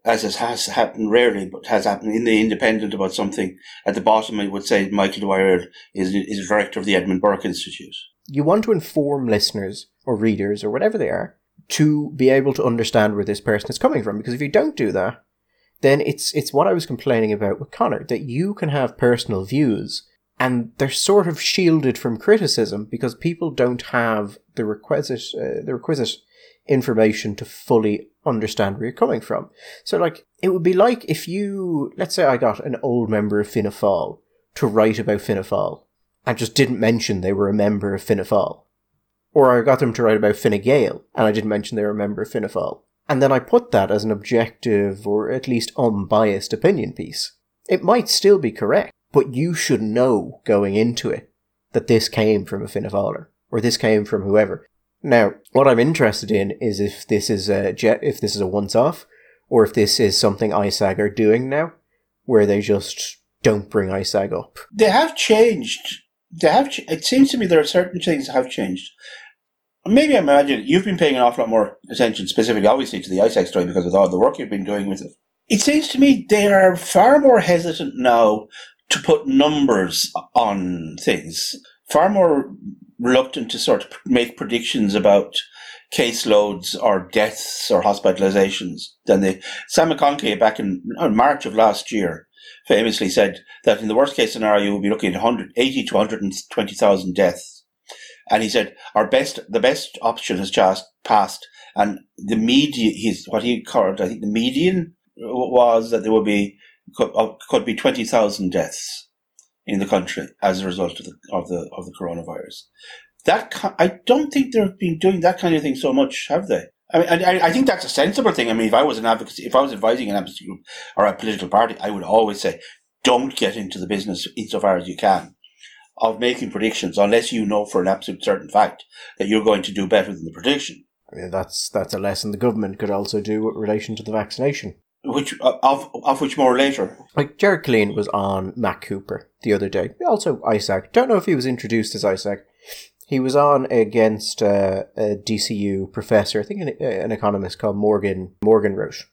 as has happened rarely, but has happened in the Independent about something. At the bottom, it would say Michael Dwyer is is director of the Edmund Burke Institute. You want to inform listeners or readers or whatever they are to be able to understand where this person is coming from, because if you don't do that, then it's it's what I was complaining about with Conor that you can have personal views and they're sort of shielded from criticism because people don't have the requisite uh, the requisite information to fully understand where you're coming from. So, like, it would be like if you, let's say, I got an old member of Fianna Fáil to write about Fianna Fáil and just didn't mention they were a member of Fianna Fáil, or I got them to write about Fine Gael and I didn't mention they were a member of Fianna Fáil, and then I put that as an objective or at least unbiased opinion piece. It might still be correct but you should know going into it that this came from a Fáiler or this came from whoever. Now, what I'm interested in is if this is a jet, if this is a once-off, or if this is something ISAG are doing now, where they just don't bring ISAG up. They have changed. They have. Ch- it seems to me there are certain things that have changed. Maybe I imagine you've been paying an awful lot more attention, specifically, obviously, to the ISAG story because of all the work you've been doing with it. It seems to me they are far more hesitant now to put numbers on things, far more reluctant to sort of make predictions about caseloads or deaths or hospitalizations than they. Sam McConkey back in, in March of last year famously said that in the worst case scenario, we'll be looking at 180 to 120,000 deaths. And he said, our best, the best option has just passed. And the media, his, what he called, I think the median uh, was that there would be could, uh, could be 20,000 deaths in the country as a result of the, of the, of the coronavirus. That, I don't think they've been doing that kind of thing so much, have they? I mean, I, I think that's a sensible thing. I mean, if I was an advocacy, if I was advising an advocacy group or a political party, I would always say, don't get into the business insofar as you can of making predictions unless you know for an absolute certain fact that you're going to do better than the prediction. I mean, that's that's a lesson the government could also do with relation to the vaccination. Which of of which more later. Like Gerard Killeen was on Matt Cooper the other day. Also ISAG. Don't know if he was introduced as ISAG. He was on against uh, a DCU professor, I think an, an economist called Morgan Morgan Roche.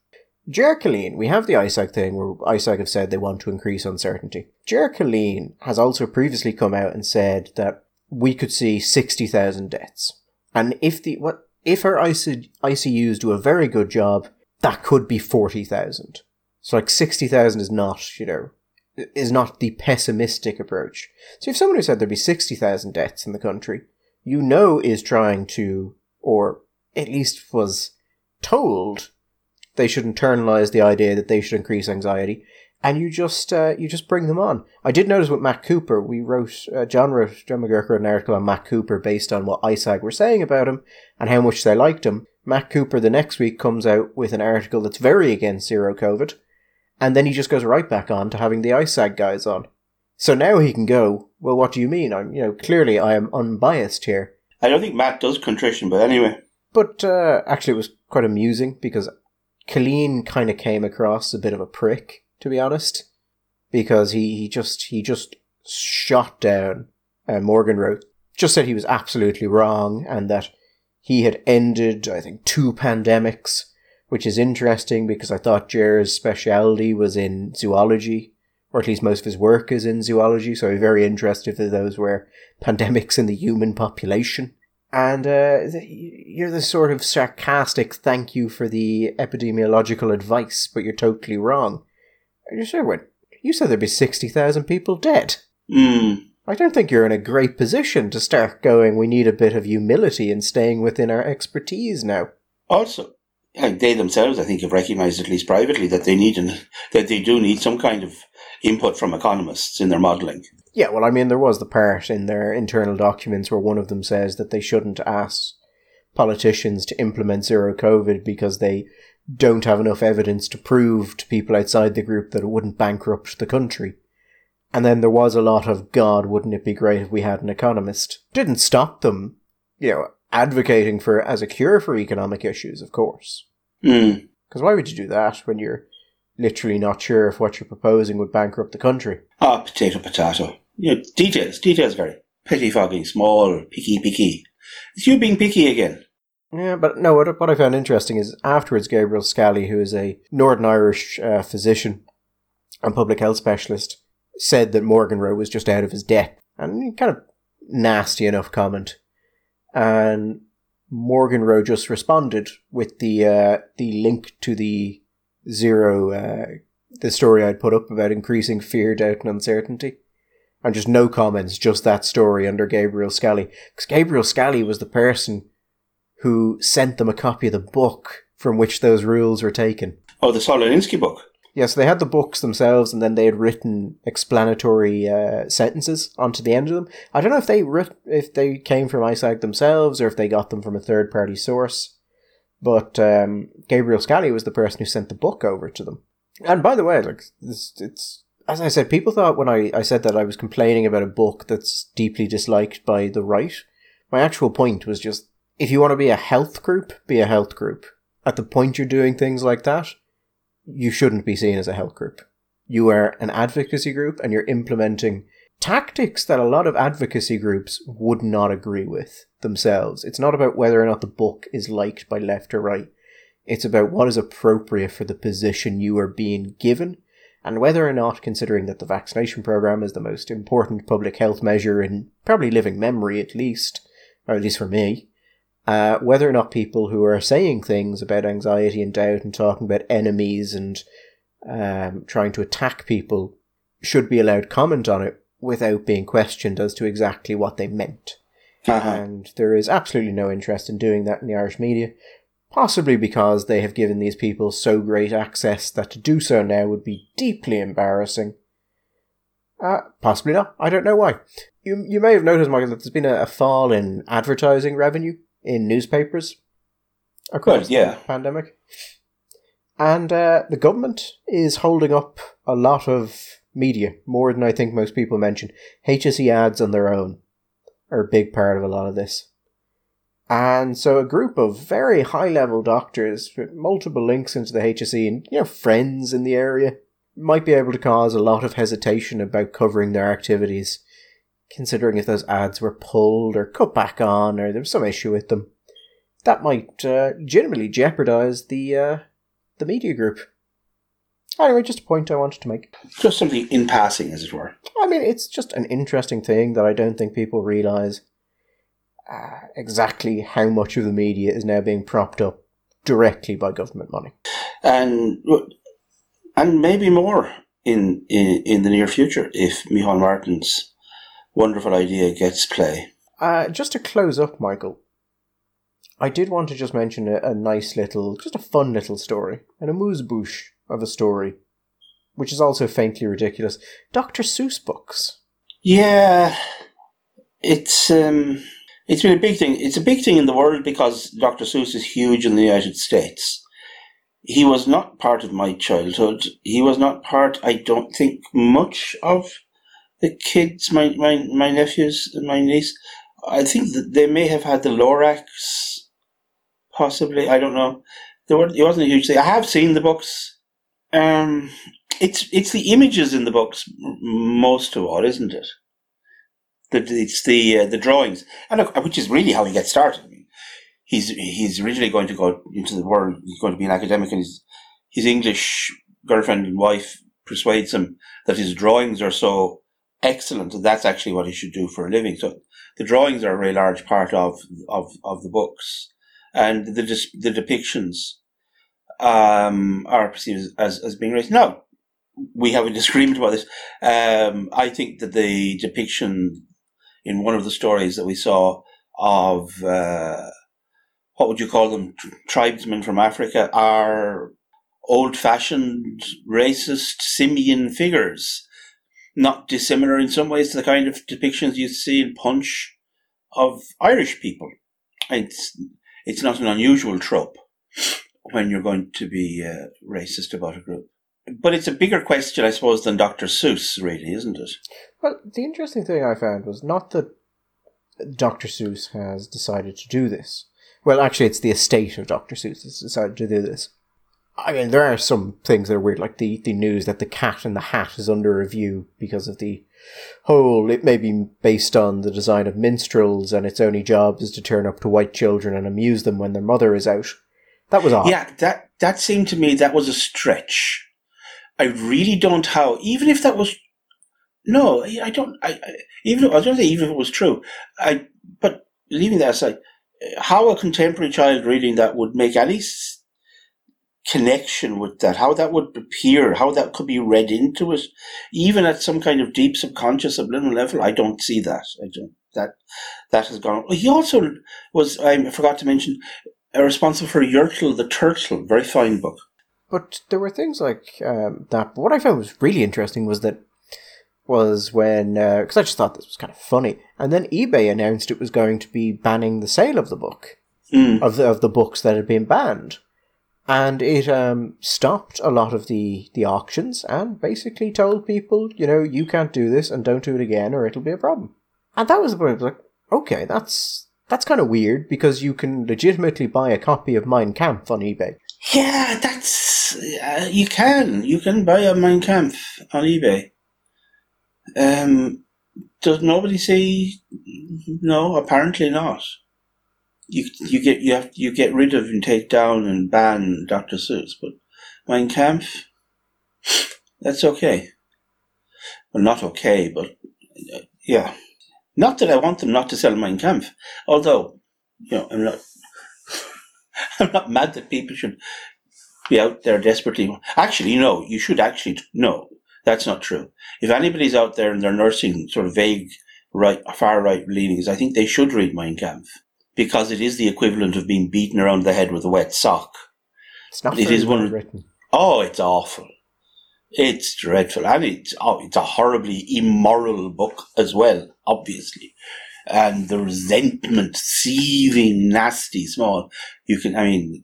Killeen, we have the ISAG thing where ISAG have said they want to increase uncertainty. Killeen has also previously come out and said that we could see 60,000 deaths. And if the, what, if our ICUs do a very good job, that could be 40,000. So like 60,000 is not, you know, is not the pessimistic approach. So if someone who said there'd be 60,000 deaths in the country, you know is trying to, or at least was told they should internalize the idea that they should increase anxiety, and you just uh, you just bring them on. I did notice with Matt Cooper, we wrote uh, John wrote John McGuirk wrote an article on Matt Cooper based on what ISAG were saying about him and how much they liked him. Matt Cooper the next week comes out with an article that's very against zero COVID, and then he just goes right back on to having the ISAG guys on. So now he can go. Well, what do you mean? I'm you know clearly I am unbiased here. I don't think Matt does contrition, but anyway. But uh, actually, it was quite amusing because Killeen kind of came across a bit of a prick, to be honest, because he, he just he just shot down uh, Morgan Rowe. Just said he was absolutely wrong and that he had ended, I think, two pandemics, which is interesting because I thought Jer's speciality was in zoology, or at least most of his work is in zoology. So I'm very interested if those were pandemics in the human population. And uh, you're the sort of sarcastic thank you for the epidemiological advice, but you're totally wrong. You sure you said there'd be sixty thousand people dead. Mm. I don't think you're in a great position to start going. We need a bit of humility and staying within our expertise now. Also, they themselves, I think, have recognised at least privately that they need an, that they do need some kind of input from economists in their modelling. Yeah, well, I mean, there was the part in their internal documents where one of them says that they shouldn't ask politicians to implement zero COVID because they don't have enough evidence to prove to people outside the group that it wouldn't bankrupt the country. And then there was a lot of, God, wouldn't it be great if we had an economist? Didn't stop them, you know, advocating for as a cure for economic issues, of course. Because mm. why would you do that when you're literally not sure if what you're proposing would bankrupt the country? Ah, oh, potato, potato you know, details, details, Gary. Pettifogging, small, picky, picky. It's you being picky again. Yeah, but no, what, what I found interesting is afterwards, Gabriel Scally, who is a Northern Irish uh, physician and public health specialist, said that Morgan Rowe was just out of his depth. And kind of nasty enough comment. And Morgan Rowe just responded with the uh, the link to the zero uh, the story I'd put up about increasing fear, doubt, and uncertainty and just no comments, just that story under Gabriel Scally. Because Gabriel Scally was the person who sent them a copy of the book from which those rules were taken. Oh, the Saul Alinsky book. Yes, yeah, so they had the books themselves, and then they had written explanatory uh, sentences onto the end of them. I don't know if they writ- if they came from ISAG themselves or if they got them from a third party source, but um, Gabriel Scally was the person who sent the book over to them. And by the way, like it's, it's as I said, people thought when I, I said that I was complaining about a book that's deeply disliked by the right. My actual point was just if you want to be a health group, be a health group. At the point you're doing things like that, you shouldn't be seen as a health group. You are an advocacy group and you're implementing tactics that a lot of advocacy groups would not agree with themselves. It's not about whether or not the book is liked by left or right. It's about what is appropriate for the position you are being given and whether or not, considering that the vaccination program is the most important public health measure in probably living memory at least, or at least for me, uh, whether or not people who are saying things about anxiety and doubt and talking about enemies and um, trying to attack people should be allowed comment on it without being questioned as to exactly what they meant. Uh-huh. And there is absolutely no interest in doing that in the Irish media. Possibly because they have given these people so great access that to do so now would be deeply embarrassing. Uh, possibly not. I don't know why. You, you may have noticed, Michael, that there's been a, a fall in advertising revenue in newspapers across Well, yeah. the pandemic. And uh, the government is holding up a lot of media, more than I think most people mention. HSE ads on their own are a big part of a lot of this. And so a group of very high level doctors with multiple links into the HSE and you know friends in the area might be able to cause a lot of hesitation about covering their activities, considering if those ads were pulled or cut back on or there was some issue with them. That might uh, legitimately jeopardize the uh, the media group. Anyway, just a point I wanted to make. Just something in passing, as it were. I mean, it's just an interesting thing that I don't think people realize uh, exactly how much of the media is now being propped up directly by government money. And and maybe more in, in, in the near future if Micheál Martin's wonderful idea gets play. Uh, just to close up, Michael, I did want to just mention a, a nice little, just a fun little story, an amuse-bouche of a story, which is also faintly ridiculous. Dr. Seuss books. Yeah, it's um, it's been a big thing. It's a big thing in the world because Dr. Seuss is huge in the United States. He was not part of my childhood. He was not part, I don't think, much of the kids, my, my, my nephews and my niece. I think that they may have had the Lorax, possibly. I don't know. There were, it wasn't a huge thing. I have seen the books. Um, it's it's the images in the books most of all, isn't it? The, it's the uh, the drawings, and look, which is really how he gets started. I mean, he's he's originally going to go into the world. He's going to be an academic, and his his English girlfriend and wife persuades him that his drawings are so excellent that that's actually what he should do for a living. So the drawings are a very large part of of, of the books, and the the depictions um, are perceived as, as being racist. Now, we have a disagreement about this. Um, I think that the depiction in one of the stories that we saw of uh, what would you call them, Tr- tribesmen from Africa, are old-fashioned, racist, simian figures, not dissimilar in some ways to the kind of depictions you see in Punch of Irish people. It's it's not an unusual trope when you're going to be uh, racist about a group. But it's a bigger question, I suppose, than Dr. Seuss, really, isn't it? Well, the interesting thing I found was not that Dr. Seuss has decided to do this. Well, actually, it's the estate of Dr. Seuss that's decided to do this. I mean, there are some things that are weird, like the, the news that the cat in the hat is under review because of the whole, it may be based on the design of minstrels and its only job is to turn up to white children and amuse them when their mother is out. That was odd. Yeah, that, that seemed to me that was a stretch. I really don't how, even if that was, no, I don't, I, I even, I was going to say even if it was true, I, but leaving that aside, how a contemporary child reading that would make any connection with that, how that would appear, how that could be read into it, even at some kind of deep subconscious subliminal level, I don't see that. I don't, that, that has gone. He also was, I forgot to mention, uh, responsible for Yertle the Turtle, very fine book. But there were things like um, that. But what I found was really interesting was that was when because I just thought this was kind of funny, and then eBay announced it was going to be banning the sale of the book Mm. of the of the books that had been banned, and it um, stopped a lot of the the auctions and basically told people, you know, you can't do this and don't do it again, or it'll be a problem. And that was the point. Was like, okay, that's that's kind of weird because you can legitimately buy a copy of Mein Kampf on eBay. Yeah, that's uh, you can you can buy a Mein Kampf on eBay. Um, does nobody say no? Apparently not. You you get you have you get rid of and take down and ban Dr. Seuss, but Mein Kampf, that's okay. Well, not okay, but uh, yeah. Not that I want them not to sell Mein Kampf, although you know I'm not. <laughs> I'm not mad that people should be out there desperately. Actually, no, you should actually, no, that's not true. If anybody's out there and they're nursing sort of vague right, far right leanings, I think they should read Mein Kampf because it is the equivalent of being beaten around the head with a wet sock. It's not It is one of- written. Oh, it's awful. It's dreadful. And it's, oh, it's a horribly immoral book as well, obviously. And the resentment, seething, nasty, small. You can, I mean,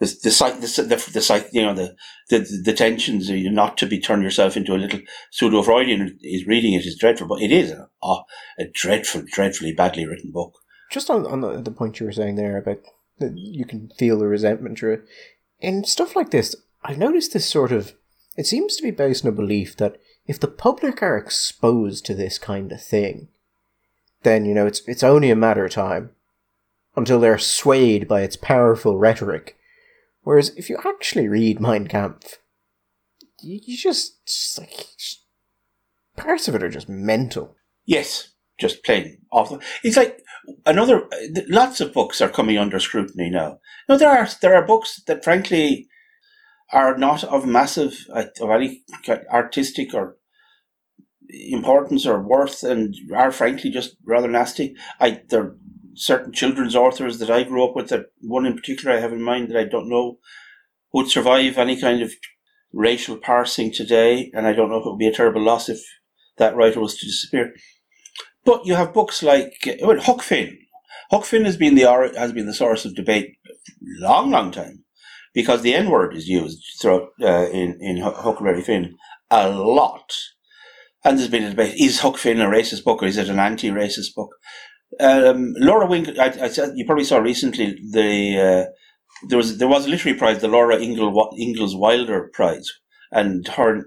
the, the, the, the, the, psych- you know, the, the, the tensions, are not to be turn yourself into a little pseudo-Freudian is reading it is dreadful, but it is a, a, a dreadful, dreadfully badly written book. Just on, on the, the point you were saying there about that you can feel the resentment through it. In stuff like this, I've noticed this sort of. It seems to be based on a belief that if the public are exposed to this kind of thing, then, you know, it's, it's only a matter of time until they're swayed by its powerful rhetoric. Whereas if you actually read Mein Kampf, you, you just, just like. Just, parts of it are just mental. Yes, just plain awful. It's like another. Lots of books are coming under scrutiny now. No, there are there are books that frankly are not of massive uh, of any artistic or importance or worth, and are frankly just rather nasty. I there are certain children's authors that I grew up with. That one in particular I have in mind that I don't know would survive any kind of racial parsing today, and I don't know if it would be a terrible loss if that writer was to disappear. But you have books like well, Huck Finn. Huck Finn has been the has been the source of debate long, long time because the N word is used throughout uh, in in Huck- Huckleberry Finn a lot, and there's been a debate: is Huck Finn a racist book or is it an anti-racist book? Um, Laura Winkle, I, I said you probably saw recently the uh, there was there was a literary prize, the Laura Ingalls Wilder Prize, and her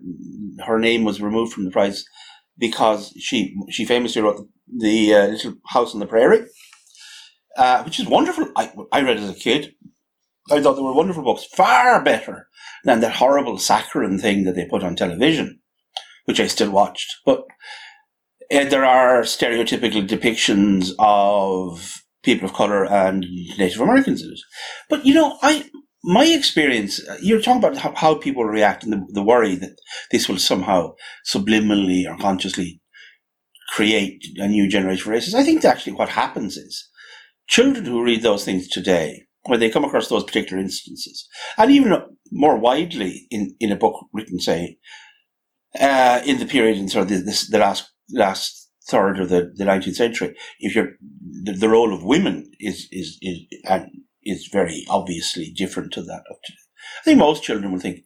her name was removed from the prize because she she famously wrote the uh, Little House on the Prairie, uh, which is wonderful. I, I read as a kid. I thought they were wonderful books, far better than that horrible saccharine thing that they put on television, which I still watched. But uh, there are stereotypical depictions of people of color and Native Americans in it. But you know, I my experience, you're talking about how, how people react and the, the worry that this will somehow subliminally or consciously create a new generation of racists. I think actually what happens is children who read those things today, when they come across those particular instances, and even more widely in, in a book written, say, uh, in the period in sort of the, this, the last last third of the, the 19th century, if you're the, the role of women is is is and is very obviously different to that of today. I think most children will think,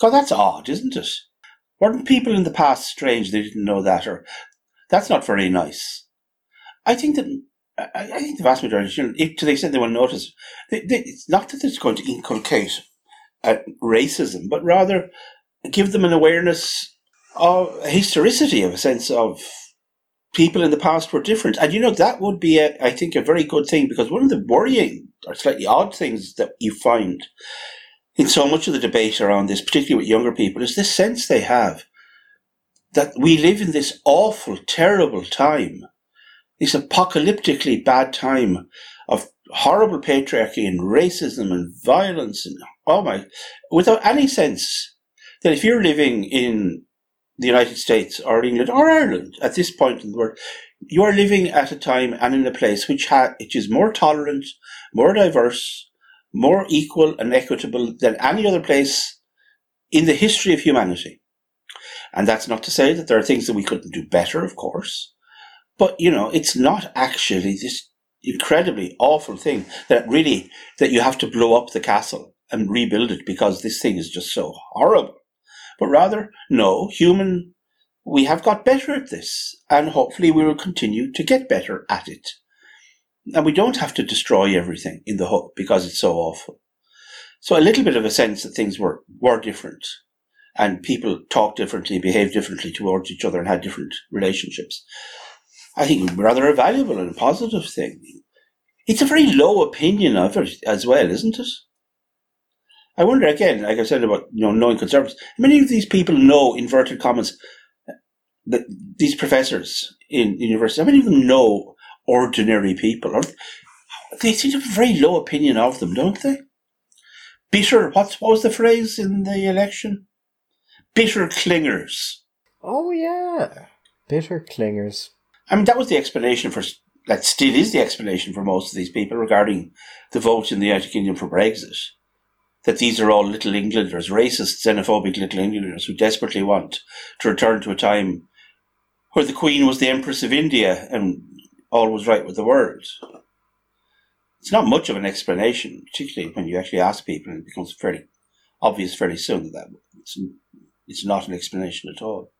God, that's odd, isn't it? Weren't people in the past strange they didn't know that, or that's not very nice? I think that I, think the vast majority of children, if to the extent they will notice, they, they, it's not that it's going to inculcate uh, racism, but rather give them an awareness of historicity, of a sense of people in the past were different. And you know, that would be, a, I think, a very good thing because one of the worrying or slightly odd things that you find in so much of the debate around this, particularly with younger people, is this sense they have that we live in this awful, terrible time, this apocalyptically bad time of horrible patriarchy and racism and violence and oh my, without any sense that if you're living in the United States or England or Ireland at this point in the world, you are living at a time and in a place which, ha- which is more tolerant, more diverse, more equal and equitable than any other place in the history of humanity. And that's not to say that there are things that we couldn't do better, of course. But, you know, it's not actually this incredibly awful thing that really, that you have to blow up the castle and rebuild it because this thing is just so horrible. But rather, no, human, we have got better at this and hopefully we will continue to get better at it. And we don't have to destroy everything in the hope because it's so awful. So a little bit of a sense that things were, were different and people talked differently, behaved differently towards each other and had different relationships. I think rather a valuable and a positive thing. It's a very low opinion of it as well, isn't it? I wonder again, like I said about you know knowing conservatives, many of these people know inverted commas that these professors in universities, how many of them know ordinary people? Or they seem to have a very low opinion of them, don't they? Bitter. What's what was the phrase in the election? Bitter clingers. Oh, yeah. Bitter clingers. I mean, that was the explanation for that still is the explanation for most of these people regarding the vote in the United Kingdom for Brexit. That these are all little Englanders, racist, xenophobic little Englanders who desperately want to return to a time where the Queen was the Empress of India and all was right with the world. It's not much of an explanation, particularly when you actually ask people, and it becomes fairly obvious fairly soon that it's, it's not an explanation at all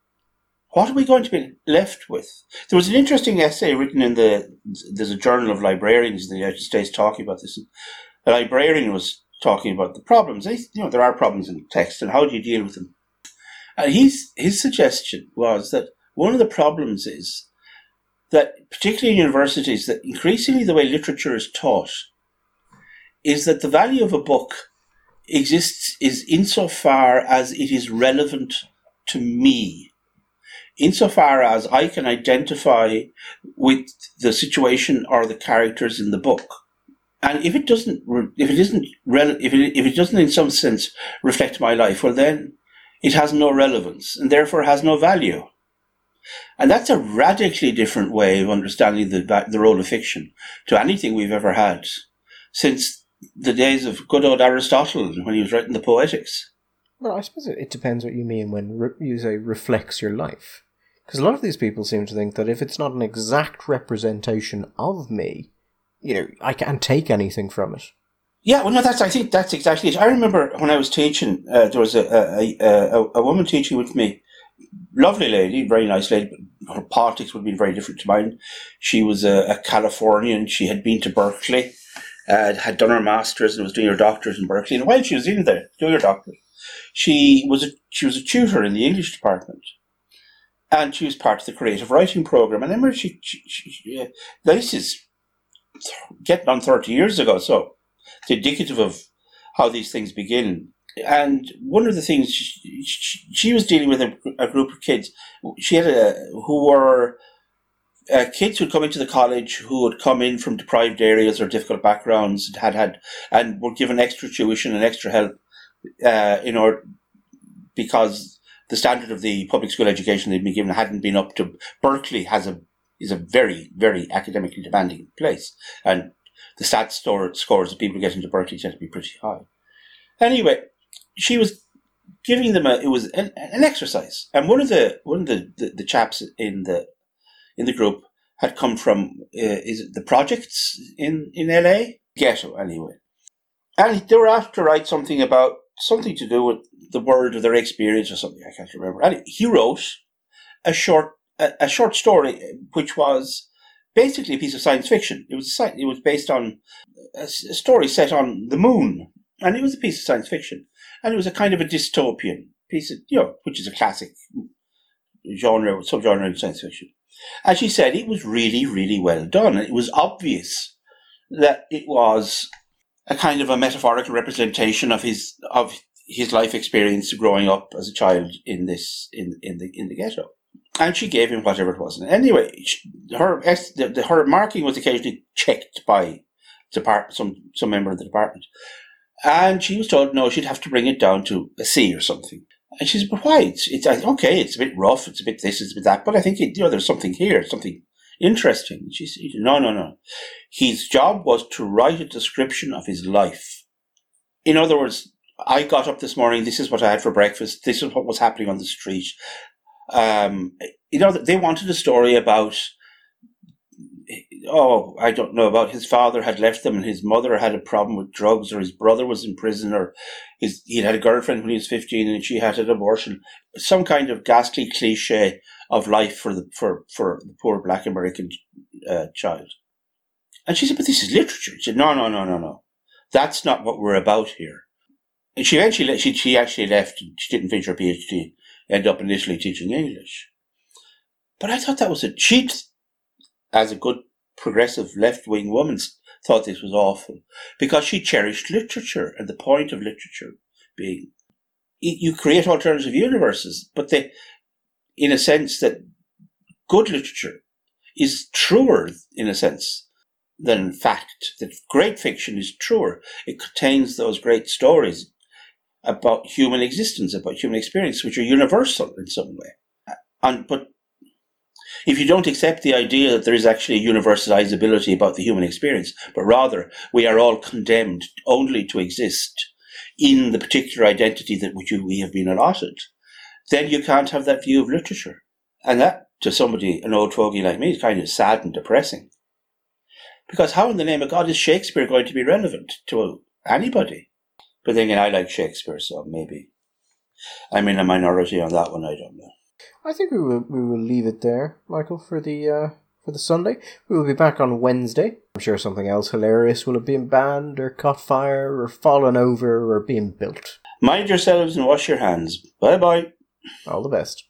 what are we going to be left with? There was an interesting essay written in the, there's a journal of librarians in the United States talking about this. A librarian was talking about the problems. You know, there are problems in text and how do you deal with them? And his, his suggestion was that one of the problems is that, particularly in universities, that increasingly the way literature is taught is that the value of a book exists is insofar as it is relevant to me insofar as I can identify with the situation or the characters in the book. And if it doesn't, if it isn't, if it, if it doesn't in some sense reflect my life, well then it has no relevance and therefore has no value. And that's a radically different way of understanding the, the role of fiction to anything we've ever had since the days of good old Aristotle when he was writing the Poetics. Well, I suppose it depends what you mean when re- you say reflects your life. Because a lot of these people seem to think that if it's not an exact representation of me, you know, I can't take anything from it. Yeah, well, no, that's. I think that's exactly it. I remember when I was teaching, uh, there was a, a, a, a woman teaching with me, lovely lady, very nice lady. But her politics would have been very different to mine. She was a, a Californian. She had been to Berkeley, uh, had done her masters, and was doing her doctorate in Berkeley. And while she was in there doing her doctorate, she was a, she was a tutor in the English department, and she was part of the creative writing program. And I remember she, she, she uh, this is getting on thirty years ago, so it's indicative of how these things begin. And one of the things she, she was dealing with a, a, group of kids. She had a who were uh, kids who'd come into the college who had come in from deprived areas or difficult backgrounds and had had and were given extra tuition and extra help uh, in order because the standard of the public school education they'd been given hadn't been up to. Berkeley has a is a very very academically demanding place, and the stats store, scores of people getting to Berkeley tend to be pretty high. Anyway, she was giving them a it was an, an exercise, and one of the one of the, the, the chaps in the in the group had come from uh, is it the projects in in LA ghetto anyway, and they were asked to write something about something to do with the word of their experience or something. I can't remember. And he wrote a short a, a, short story which was basically a piece of science fiction. It was it was based on a, a story set on the moon, and it was a piece of science fiction, and it was a kind of a dystopian piece of you know, which is a classic genre subgenre in science fiction. As she said, it was really really well done, it was obvious that it was a kind of a metaphorical representation of his of his life experience growing up as a child in this in in the in the ghetto. And she gave him whatever it was. And anyway, she, her the, her marking was occasionally checked by depart some some member of the department, and she was told no, she'd have to bring it down to a C or something. And she said, "But why? It's, it's okay. It's a bit rough. It's a bit this. It's a bit that. But I think it, you know there's something here. Something interesting." She said, "No, no, no. His job was to write a description of his life. In other words, I got up this morning. This is what I had for breakfast. This is what was happening on the street. Um, you know, they wanted a story about. Oh, I don't know about his father had left them, and his mother had a problem with drugs, or his brother was in prison, or his he had a girlfriend when he was fifteen, and she had an abortion. Some kind of ghastly cliche of life for the for for the poor Black American uh, child. And she said, "But this is literature." She said, "No, no, no, no, no. That's not what we're about here." And she eventually, she, she actually left. and She didn't finish her PhD. Ended up initially teaching English. But I thought that was a cheat. As a good progressive left wing woman, thought this was awful because she cherished literature and the point of literature being you create alternative universes, but they, in a sense, that good literature is truer in a sense than fact. That great fiction is truer. It contains those great stories about human existence, about human experience, which are universal in some way. Uh, and but if you don't accept the idea that there is actually a universalizability about the human experience, but rather we are all condemned only to exist in the particular identity that which we have been allotted, then you can't have that view of literature. And that, to somebody, an old fogey like me, is kind of sad and depressing. Because how in the name of God is Shakespeare going to be relevant to anybody? But then again, I like Shakespeare, so maybe I'm in a minority on that one. I don't know. I think we will we will leave it there, Michael, for the uh, for the Sunday. We will be back on Wednesday. I'm sure something else hilarious will have been banned or caught fire or fallen over or being built. Mind yourselves and wash your hands. Bye bye. All the best.